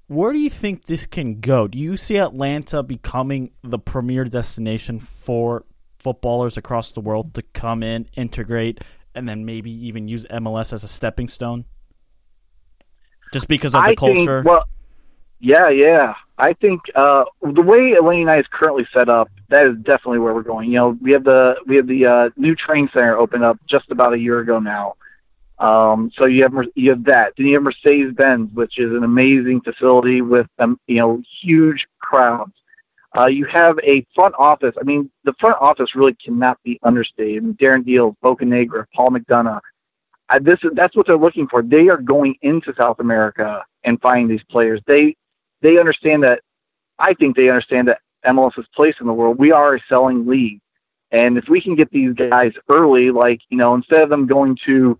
Where do you think this can go? Do you see Atlanta becoming the premier destination for footballers across the world to come in, integrate, and then maybe even use MLS as a stepping stone? Just because of the
I
culture?
Think, well, yeah, yeah. I think uh, the way Atlanta United is currently set up, that is definitely where we're going. You know, we have the we have the uh, new train center opened up just about a year ago now. Um, so you have you have that. Then you have Mercedes Benz, which is an amazing facility with um, you know huge crowds. Uh, you have a front office. I mean, the front office really cannot be understated. I mean, Darren Eales, Bocanegra, Paul McDonough. I, this is that's what they're looking for. They are going into South America and finding these players. They they understand that. I think they understand that MLS's place in the world. We are a selling league, and if we can get these guys early, like you know, instead of them going to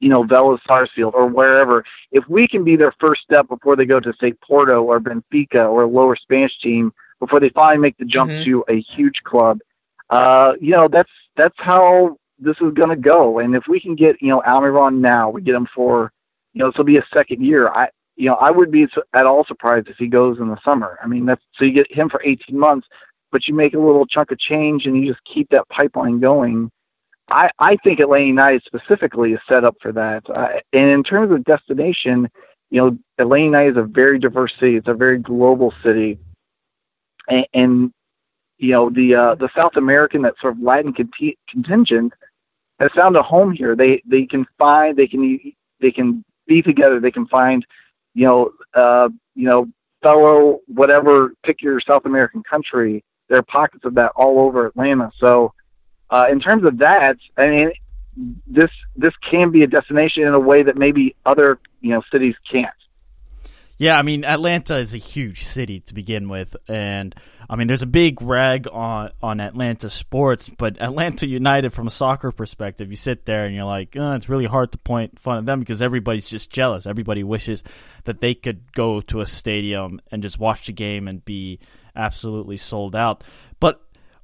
you know, Vélez Sarsfield or wherever, if we can be their first step before they go to say Porto or Benfica or a lower Spanish team before they finally make the jump mm-hmm. to a huge club, uh, you know, that's that's how this is going to go. And if we can get you know Almiron now, we get him for you know this will be a second year. I you know I would be at all surprised if he goes in the summer. I mean that's so you get him for 18 months, but you make a little chunk of change and you just keep that pipeline going I, I think Atlanta United specifically is set up for that. Uh, and in terms of destination, you know, Atlanta United is a very diverse city. It's a very global city, and, and you know the uh, the South American that sort of Latin contingent has found a home here. They they can find they can they can be together. They can find you know uh, you know fellow whatever pick your South American country. There are pockets of that all over Atlanta. So uh, in terms of that, I mean, this this can be a destination in a way that maybe other you know cities can't.
Yeah, I mean Atlanta is a huge city to begin with, and I mean there's a big rag on on Atlanta sports, but Atlanta United from a soccer perspective, you sit there and you're like, oh, it's really hard to point fun at them because everybody's just jealous. Everybody wishes that they could go to a stadium and just watch the game and be absolutely sold out. But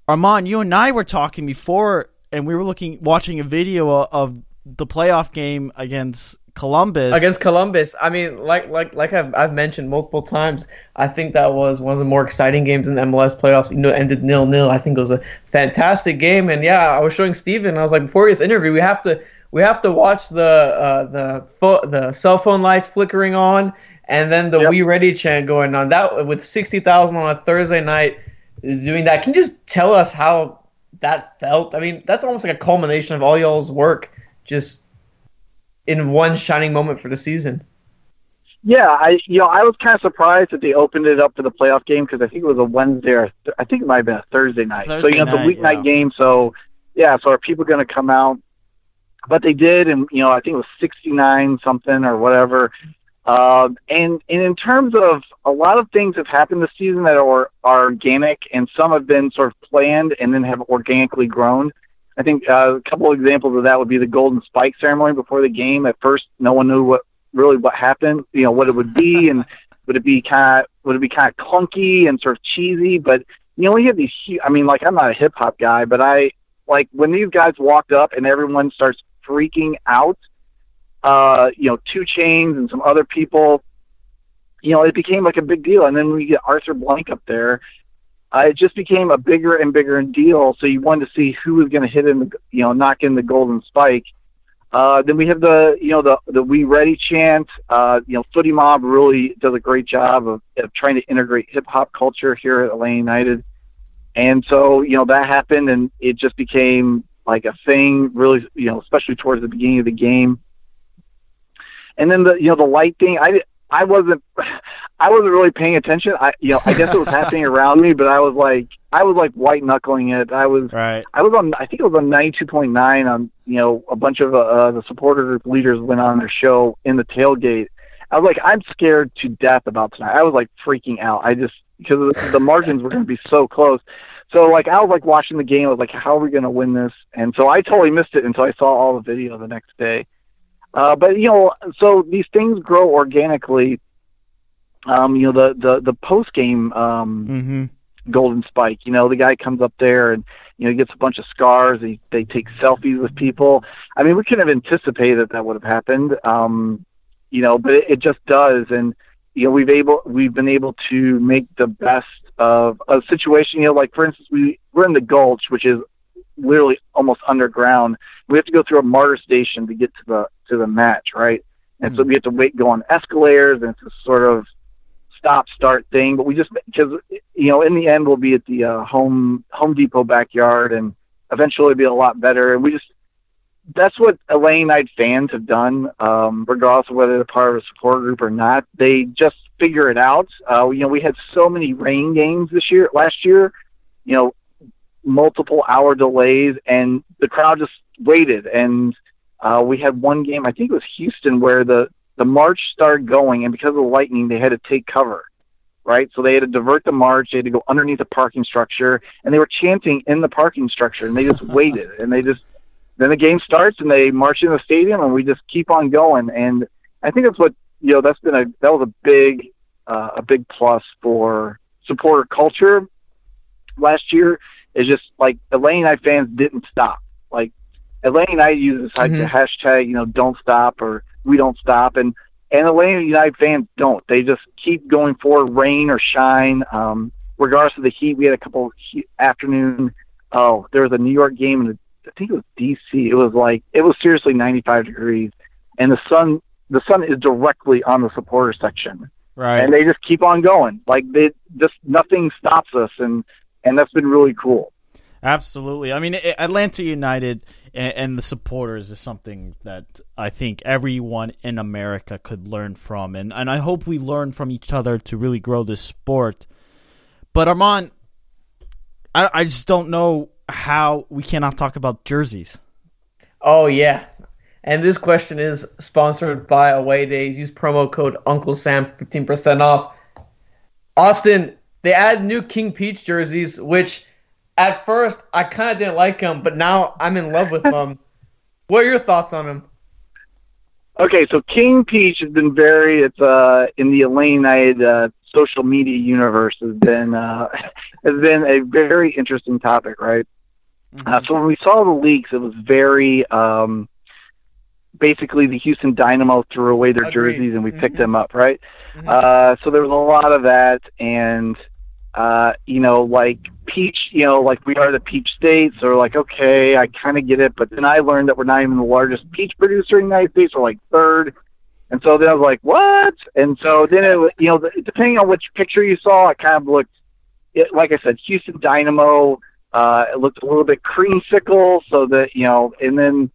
Armand, you and I were talking before, and we were looking, watching a video of the playoff game against Columbus.
Against Columbus, I mean, like like like I've, I've mentioned multiple times, I think that was one of the more exciting games in the MLS playoffs. You know, ended nil nil. I think it was a fantastic game, and yeah, I was showing Steven, I was like, before this interview, we have to we have to watch the uh, the fo- the cell phone lights flickering on, and then the yep. "We Ready" chant going on. That with sixty thousand on a Thursday night doing that. Can you just tell us how that felt? I mean, that's almost like a culmination of all y'all's work, just in one shining moment for the season.
Yeah, I you know I was kind of surprised that they opened it up for the playoff game because I think it was a Wednesday or th- I think it might have been a Thursday night. Thursday so you know night, the weeknight yeah. game. So yeah, so are people going to come out? But they did, and you know I think it was sixty nine something or whatever. Uh, and, and in terms of a lot of things have happened this season that are, are organic, and some have been sort of planned and then have organically grown. I think uh, a couple of examples of that would be the Golden Spike ceremony before the game. At first, no one knew what really what happened, you know, what it would be, and would it be kind of would it be kind of clunky and sort of cheesy. But you know, we have these. I mean, like I'm not a hip hop guy, but I like when these guys walked up and everyone starts freaking out uh, you know, 2 Chainz and some other people. You know, it became like a big deal. And then we get Arthur Blank up there, uh, it just became a bigger and bigger deal. So you wanted to see who was going to hit in the, you know, knock in the golden spike. Uh, then we have the, you know, the the We Ready chant. Uh, you know, Footie Mob really does a great job of, of trying to integrate hip hop culture here at Atlanta United. And so, you know, that happened, and it just became like a thing. Really, you know, especially towards the beginning of the game. And then the you know the light thing, I I wasn't *sighs* I wasn't really paying attention. I you know I guess it was happening *laughs* around me, but I was like I was like white knuckling it. I was
right.
I was on I think it was on ninety two point nine on you know a bunch of uh, the supporter group leaders went on their show in the tailgate. I was like I'm scared to death about tonight. I was like freaking out. I just because the margins were going to be so close. So like I was like watching the game. I was like, how are we going to win this? And so I totally missed it until I saw all the video the next day. Uh, but you know, so these things grow organically. Um, you know, the the the post game um, mm-hmm. golden spike. You know, the guy comes up there and you know he gets a bunch of scars. He, they take selfies with people. I mean, we couldn't have anticipated that that would have happened. Um, you know, but it, it just does, and you know we've able we've been able to make the best of a situation. You know, like for instance, we we're in the Gulch, which is literally almost underground. We have to go through a MARTA station to get to the to the match, right? And mm-hmm. so hmm. we have to wait, go on escalators, and it's a sort of stop start thing. But we just because you know in the end we'll be at the uh, home Home Depot backyard, and eventually it'll be a lot better. And we just that's what Atlanta United fans have done, um, regardless of whether they're part of a support group or not. They just figure it out. Uh, you know, we had so many rain games this year, last year. You know, multiple hour delays, and the crowd just waited. And uh, we had one game, I think it was Houston, where the the march started going, and because of the lightning, they had to take cover. Right, so they had to divert the march. They had to go underneath the parking structure, and they were chanting in the parking structure, and they just *laughs* waited, and they just then the game starts, and they march in the stadium, and we just keep on going. And I think that's what you know. That's been a that was a big uh, a big plus for supporter culture last year. Is just like Atlanta United fans didn't stop. Like Atlanta United uses like
Mhm.
the hashtag, you know, don't stop or we don't stop, and and Atlanta United fans don't. They just keep going forward, rain or shine, um, regardless of the heat. We had a couple heat afternoon. Oh, there was a New York game, and I think it was DC. It was like it was seriously 95 degrees, and the sun the sun is directly on the supporter section,
Right.
and they just keep on going. Like they just nothing stops us, and and that's been really cool.
Absolutely. I mean, Atlanta United and, and the supporters is something that I think everyone in America could learn from, and and I hope we learn from each other to really grow this sport. But Armand, I I just don't know how we cannot talk about jerseys.
Oh yeah. And this question is sponsored by Away Days. Use promo code Uncle Sam for fifteen percent off. Austin, they added new King Peach jerseys, which at first I kind of didn't like them, but now I'm in love with them. *laughs* what are your thoughts on them?
Okay, so King Peach has been very it's uh in the Atlanta United uh, social media universe has been uh *laughs* has been a very interesting topic, right? Uh, so when we saw the leaks, it was very um basically the Houston Dynamo threw away their
Agreed.
jerseys and we picked them up, right?
Mhm.
Uh, so there was a lot of that, and uh, you know, like peach, you know, like we are the peach states, or like okay, I kind of get it, but then I learned that we're not even the largest peach producer in the United States, we're like third. And so then I was like, what? And so then it, you know, depending on which picture you saw, it kind of looked, it, like I said, Houston Dynamo. Uh, it looked a little bit creamsicle, so that you know, and then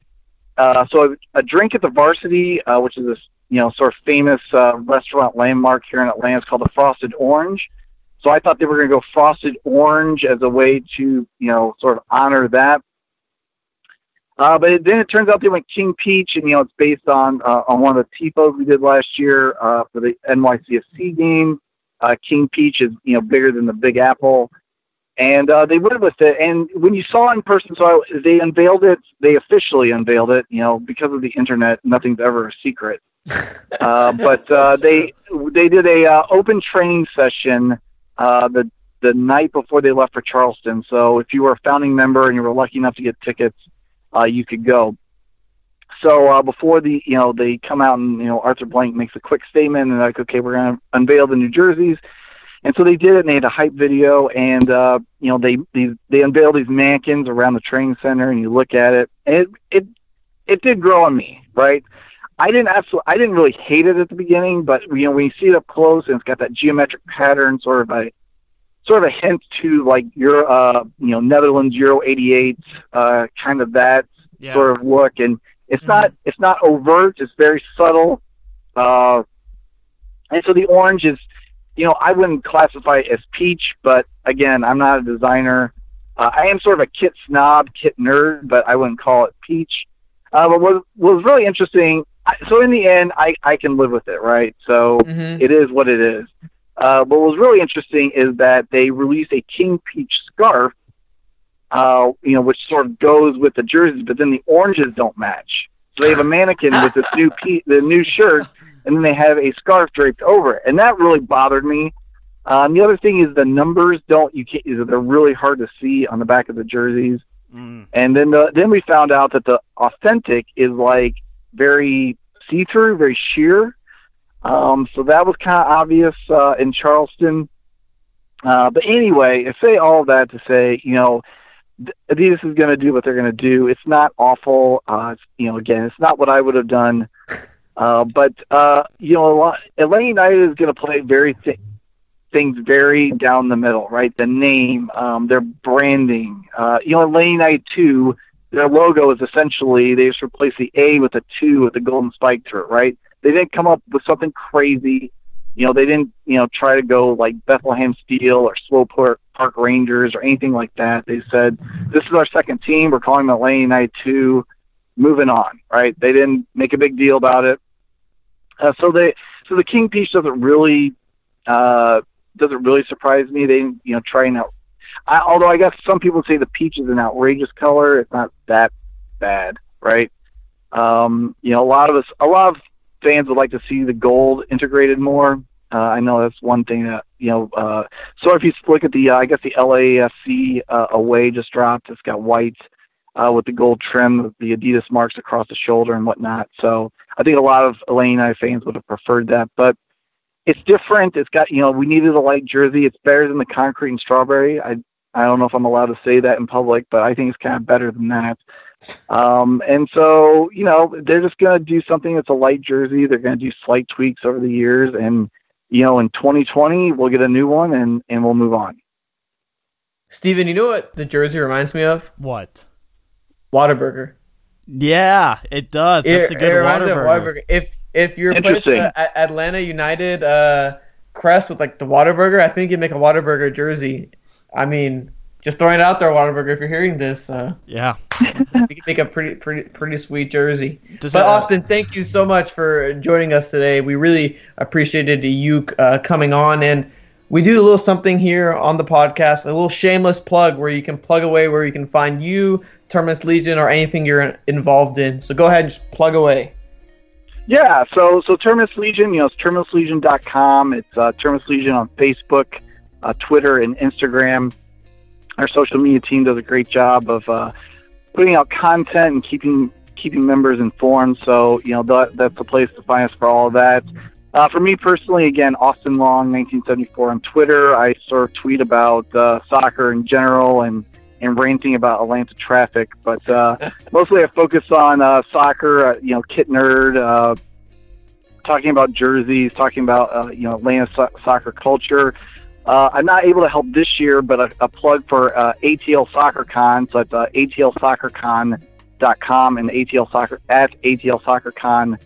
uh, so a drink at the Varsity, uh, which is this you know sort of famous uh, restaurant landmark here in Atlanta, is called the Frosted Orange. So I thought they were going to go Frosted Orange as a way to you know sort of honor that. Uh, but it, then it turns out they went King Peach, and you know it's based on uh, on one of the tifos we did last year uh, for the NYCFC game. Uh, King Peach is you know bigger than the Big Apple, and uh, they went with it. And when you saw it in person, so I, they unveiled it. They officially unveiled it. You know because of the internet, nothing's ever a secret. *laughs* Uh, but uh, they they did a uh, open training session uh, the the night before they left for Charleston. So if you were a founding member and you were lucky enough to get tickets, uh, you could go. So uh, before the you know they come out and you know Arthur Blank makes a quick statement and like okay we're gonna unveil the new jerseys, and so they did it and they had a hype video and uh, you know they these they unveiled these mannequins around the training center and you look at it and it it it did grow on me right. I didn't absolutely I didn't really hate it at the beginning, but you know when you see it up close and it's got that geometric pattern, sort of a sort of a hint to like your uh you know Netherlands Euro '88 uh kind of that
Yeah.
sort of look, and it's
Mhm.
not it's not overt, it's very subtle, uh, and so the orange is you know I wouldn't classify it as peach, but again I'm not a designer. Uh, I am sort of a kit snob, kit nerd, but I wouldn't call it peach. Uh, but what was really interesting, I, so in the end, I, I can live with it, right? So
Mhm.
it is what it is. Uh, what was really interesting is that they released a King Peach scarf, uh, you know, which sort of goes with the jerseys, but then the oranges don't match. So they have a mannequin with this new pe- the new shirt, and then they have a scarf draped over it, and that really bothered me. Um, the other thing is the numbers don't you can't they're really hard to see on the back of the jerseys.
Mm.
And then the, then we found out that the authentic is like very see through, very sheer. Um, so that was kind of obvious uh, in Charleston. Uh, but anyway, I say all that to say, you know, Adidas is going to do what they're going to do. It's not awful. Uh, you know, again, it's not what I would have done. Uh, but uh, you know, lot, Atlanta United is going to play very th- things very down the middle, right? The name, um, their branding. Uh, you know, Atlanta United two their logo is essentially they just replace the A with a two with the golden spike through it, right? They didn't come up with something crazy. You know, they didn't, you know, try to go like Bethlehem Steel or Swope Park, Rangers or anything like that. They said, this is our second team. We're calling them Atlanta United 2. Moving on, right? They didn't make a big deal about it. Uh, so they, so the King Peach doesn't really, uh, doesn't really surprise me. They, you know, trying out. I, although I guess some people say the peach is an outrageous color. It's not that bad, right? Um, you know, a lot of us, a lot of fans would like to see the gold integrated more. Uh, I know that's one thing that you know. Uh, so if you look at the, uh, I guess the LAFC uh, away just dropped. It's got white uh, with the gold trim, the Adidas marks across the shoulder and whatnot. So I think a lot of Atlanta fans would have preferred that, but it's different. It's got you know we needed a light jersey. It's better than the concrete and strawberry. I I don't know if I'm allowed to say that in public, but I think it's kind of better than that. Um, and so, you know, they're just going to do something that's a light jersey. They're going to do slight tweaks over the years. And, you know, in 2020, we'll get a new one and, and we'll move on.
Steven, you know what the jersey reminds me of?
What?
Whataburger.
Yeah, it does. That's
it,
a good
it reminds me of
Whataburger.
Whataburger. If if you replace
Interesting.
the Atlanta United uh, crest with like the Whataburger, I think you'd make a Whataburger jersey. I mean, just throwing it out there, Whataburger. If you're hearing this, uh,
Yeah. *laughs*
you can make a pretty pretty pretty sweet jersey.
Does
But
it-
Austin, thank you so much for joining us today. We really appreciated you uh, coming on, and we do a little something here on the podcast, a little shameless plug where you can plug away where you can find you, Terminus Legion, or anything you're involved in. So go ahead and just plug away.
Yeah, so so Terminus Legion, you know, it's terminuslegion.com. It's uh, Terminus Legion on Facebook, uh, Twitter, and Instagram. Our social media team does a great job of uh, putting out content and keeping keeping members informed. So you know that, that's the place to find us for all of that. Uh, for me personally, again, Austin Long, 1974 on Twitter. I sort of tweet about uh, soccer in general and and ranting about Atlanta traffic, but uh, *laughs* mostly I focus on uh, soccer. Uh, you know, kit nerd, uh, talking about jerseys, talking about uh, you know Atlanta so- soccer culture. Uh, I'm not able to help this year, but a, a plug for uh, ATL Soccer Con. So it's uh, atlsoccercon.com and ATL Soccer at ATL Soccer Con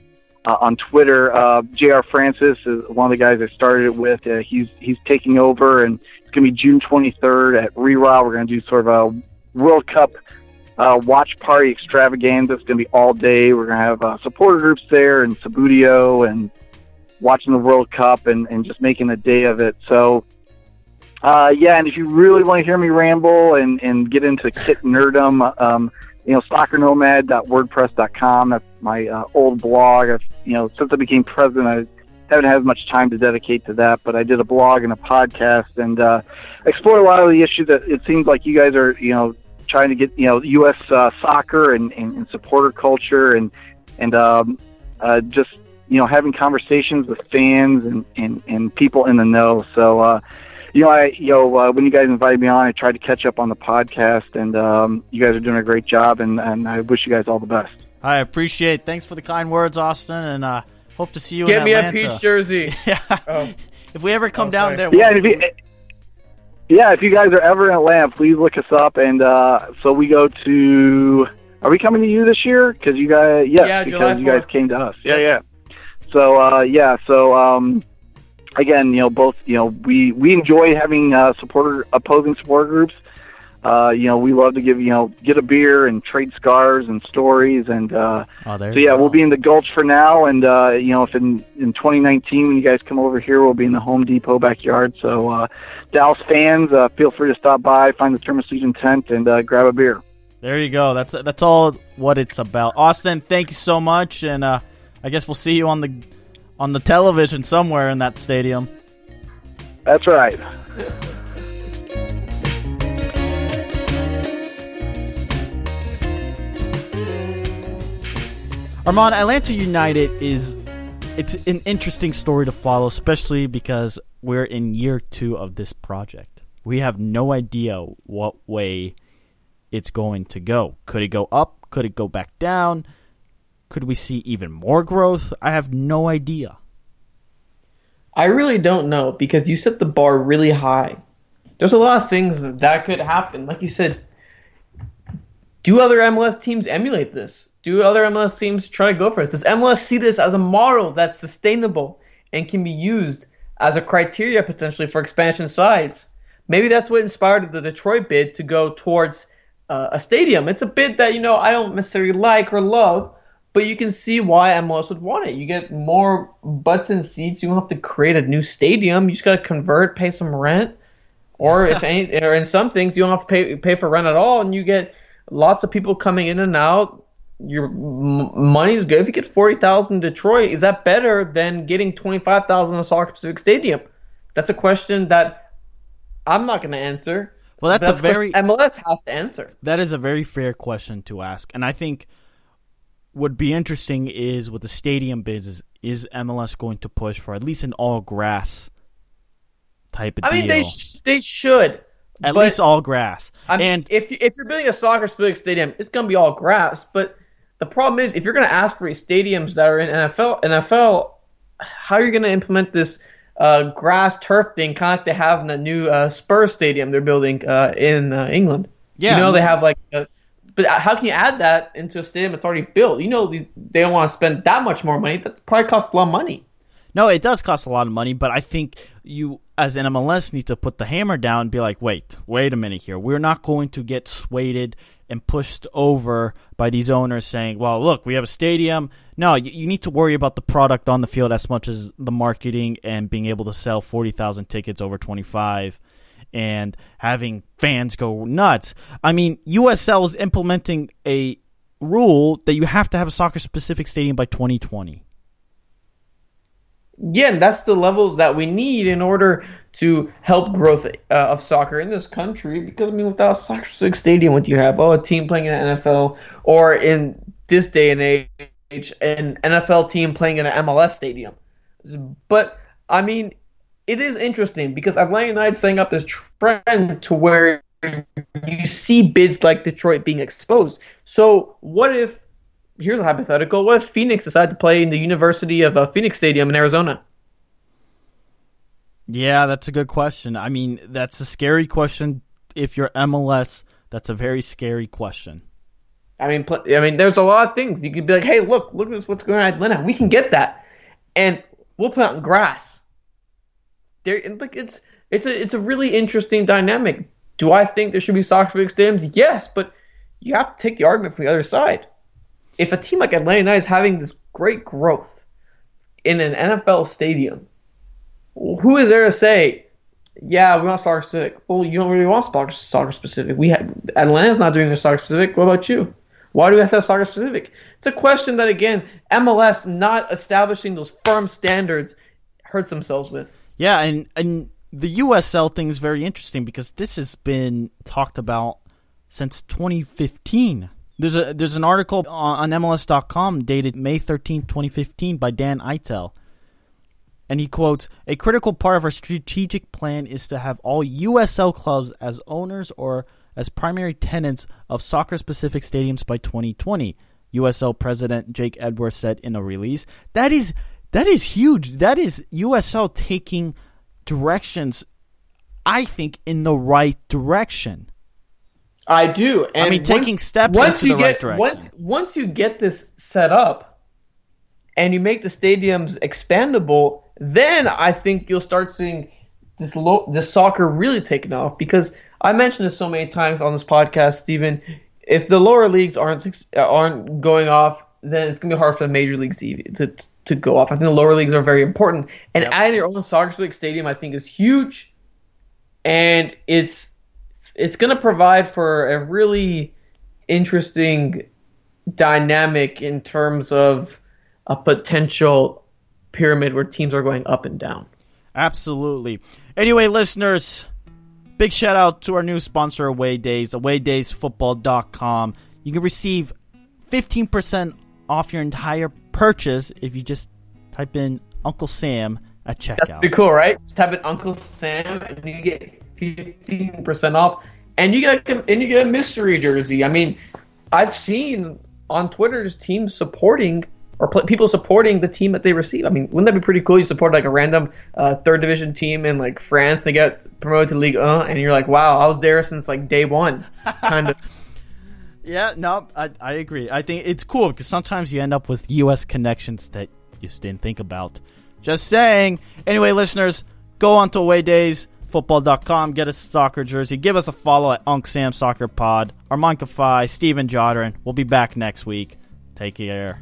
uh, on Twitter. Uh, Jr. Francis is one of the guys I started it with. Uh, he's he's taking over, and it's going to be June 23rd at Reroute. We're going to do sort of a World Cup uh, watch party extravaganza. It's going to be all day. We're going to have uh, supporter groups there and Sabudio and watching the World Cup and, and just making a day of it. So, uh, yeah, and if you really want to hear me ramble and, and get into kit nerdum, um, you know, soccernomad.wordpress.com. That's my uh, old blog. I've, you know, since I became president, I haven't had much time to dedicate to that, but I did a blog and a podcast and uh, explore a lot of the issues that it seems like you guys are, you know, trying to get, you know, U.S. Uh, soccer and, and, and supporter culture and and um, uh, just you know having conversations with fans and, and, and people in the know. So uh, you know, I you know uh, when you guys invited me on, I tried to catch up on the podcast, and um, you guys are doing a great job, and, and I wish you guys all the best.
I appreciate. it. Thanks for the kind words, Austin, and uh, hope to see you
Get
in
me a peach jersey. *laughs*
yeah.
Oh.
If we ever come
Oh,
down there,
Yeah, and if you, yeah, if you guys are ever in Atlanta, please look us up. And uh, so we go to. Are we coming to you this year? Because you guys, yes,
Yeah,
because
July
you guys came to us. Yeah, yeah. So uh, yeah, so um, again, you know, both, you know, we we enjoy having uh, supporter opposing supporter groups. Uh, you know, we love to give you know get a beer and trade scars and stories and. Uh,
oh,
so yeah, we'll be in the Gulch for now, and uh, you know, if in in 2019 when you guys come over here, we'll be in the Home Depot backyard. So uh, Dallas fans, uh, feel free to stop by, find the Terminus Legion tent, and uh, grab a beer.
There you go. That's that's all what it's about. Austin, thank you so much, and uh, I guess we'll see you on the on the television somewhere in that stadium.
That's right.
Armand, Atlanta United is it's an interesting story to follow, especially because we're in year two of this project. We have no idea what way it's going to go. Could it go up? Could it go back down? Could we see even more growth? I have no idea.
I really don't know because you set the bar really high. There's a lot of things that, could happen. Like you said, do other MLS teams emulate this? Do other MLS teams try to go for this? Does MLS see this as a model that's sustainable and can be used as a criteria potentially for expansion sides? Maybe that's what inspired the Detroit bid to go towards uh, a stadium. It's a bid that you know I don't necessarily like or love, but you can see why MLS would want it. You get more butts and seats. You don't have to create a new stadium. You just got to convert, pay some rent, or if *laughs* any, or in some things you don't have to pay pay for rent at all, and you get lots of people coming in and out. Your m- money's good. If you get forty thousand Detroit, is that better than getting twenty five thousand in a Soccer Specific Stadium? That's a question that I'm not going to answer.
Well, that's,
that's
a very
MLS has to answer.
That is a very fair question to ask, and I think would be interesting is with the stadium bids is, is MLS going to push for at least an all grass type of
I mean,
deal?
they sh- they should.
at least all grass.
I mean,
and
if if you're building a soccer specific stadium, it's gonna be all grass. But the problem is, if you're gonna ask for stadiums that are in NFL, NFL, how are you gonna implement this uh, grass turf thing, kind of like they have in the new uh, Spurs stadium they're building uh, in uh, England?
Yeah,
you know they have like. A, but how can you add that into a stadium that's already built? You know they don't want to spend that much more money. That probably costs a lot of money.
No, it does cost a lot of money, but I think you, as an MLS, need to put the hammer down and be like, wait, wait a minute here. We're not going to get swayed and pushed over by these owners saying, well, look, we have a stadium. No, you, you need to worry about the product on the field as much as the marketing and being able to sell 40,000 tickets over 25 and having fans go nuts. I mean, USL is implementing a rule that you have to have a soccer specific stadium by 2020.
yeah, and that's the levels that we need in order to help growth uh, of soccer in this country. Because I mean, without a soccer specific stadium, what do you have? Oh, a team playing in the NFL, or in this day and age, an NFL team playing in an MLS stadium. But I mean, it is interesting because Atlanta United setting up this trend to where you see bids like Detroit being exposed. So what if here's a hypothetical. What if Phoenix decided to play in the University of uh, Phoenix Stadium in Arizona?
Yeah, that's a good question. I mean, that's a scary question. If you're MLS, that's a very scary question.
I mean, pl- I mean, there's a lot of things you could be like, hey, look, look at this, what's going on in Atlanta. We can get that, and we'll put out in grass. There, like it's it's a it's a really interesting dynamic. Do I think there should be soccer big stadiums? Yes, but you have to take the argument from the other side. If a team like Atlanta United is having this great growth in an NFL stadium, who is there to say, yeah, we want soccer specific? Well, you don't really want soccer, specific. We have, Atlanta's not doing their soccer specific. What about you? Why do we have to have soccer specific? It's a question that again, MLS not establishing those firm standards hurts themselves with.
Yeah, and and the USL thing is very interesting because this has been talked about since 2015. There's a there's an article on, on MLS.com dated May 13, 2015 by Dan Eitel. And he quotes, A critical part of our strategic plan is to have all USL clubs as owners or as primary tenants of soccer specific stadiums by 2020. USL president Jake Edwards said in a release. That is that is huge. That is USL taking directions I think in the right direction.
I do. And
I mean, taking steps
once you
the right
get,
direction.
Once once you get this set up, and you make the stadiums expandable, then I think you'll start seeing this lo- this soccer really taking off. Because I mentioned this so many times on this podcast, Stephen. If the lower leagues aren't aren't going off, then it's gonna be hard for the major leagues to to, to go off. I think the lower leagues are very important, and
Yep.
adding your own soccer league stadium, I think, is huge, and it's it's going to provide for a really interesting dynamic in terms of a potential pyramid where teams are going up and down.
Absolutely. Anyway, listeners, big shout out to our new sponsor, Away Days, awaydaysfootball.com. You can receive 15% off your entire purchase if you just type in Uncle Sam at checkout.
That's pretty cool, right? Just type in Uncle Sam and you get fifteen percent off, and you get a, and you get a mystery jersey. I mean, I've seen on Twitter's teams supporting or pl- people supporting the team that they receive. I mean, wouldn't that be pretty cool? You support like a random uh, third division team in like France, they get promoted to Ligue 1, and you're like, wow, I was there since like day one, kind of. *laughs*
Yeah, no, I, I agree. I think it's cool because sometimes you end up with U.S. connections that you just didn't think about. Just saying. Anyway, listeners, go on to Away Days football.com, get a soccer jersey, give us a follow at Unc Sam Soccer Pod, Armand Kafai, Steven Jodren. We'll be back next week. Take care.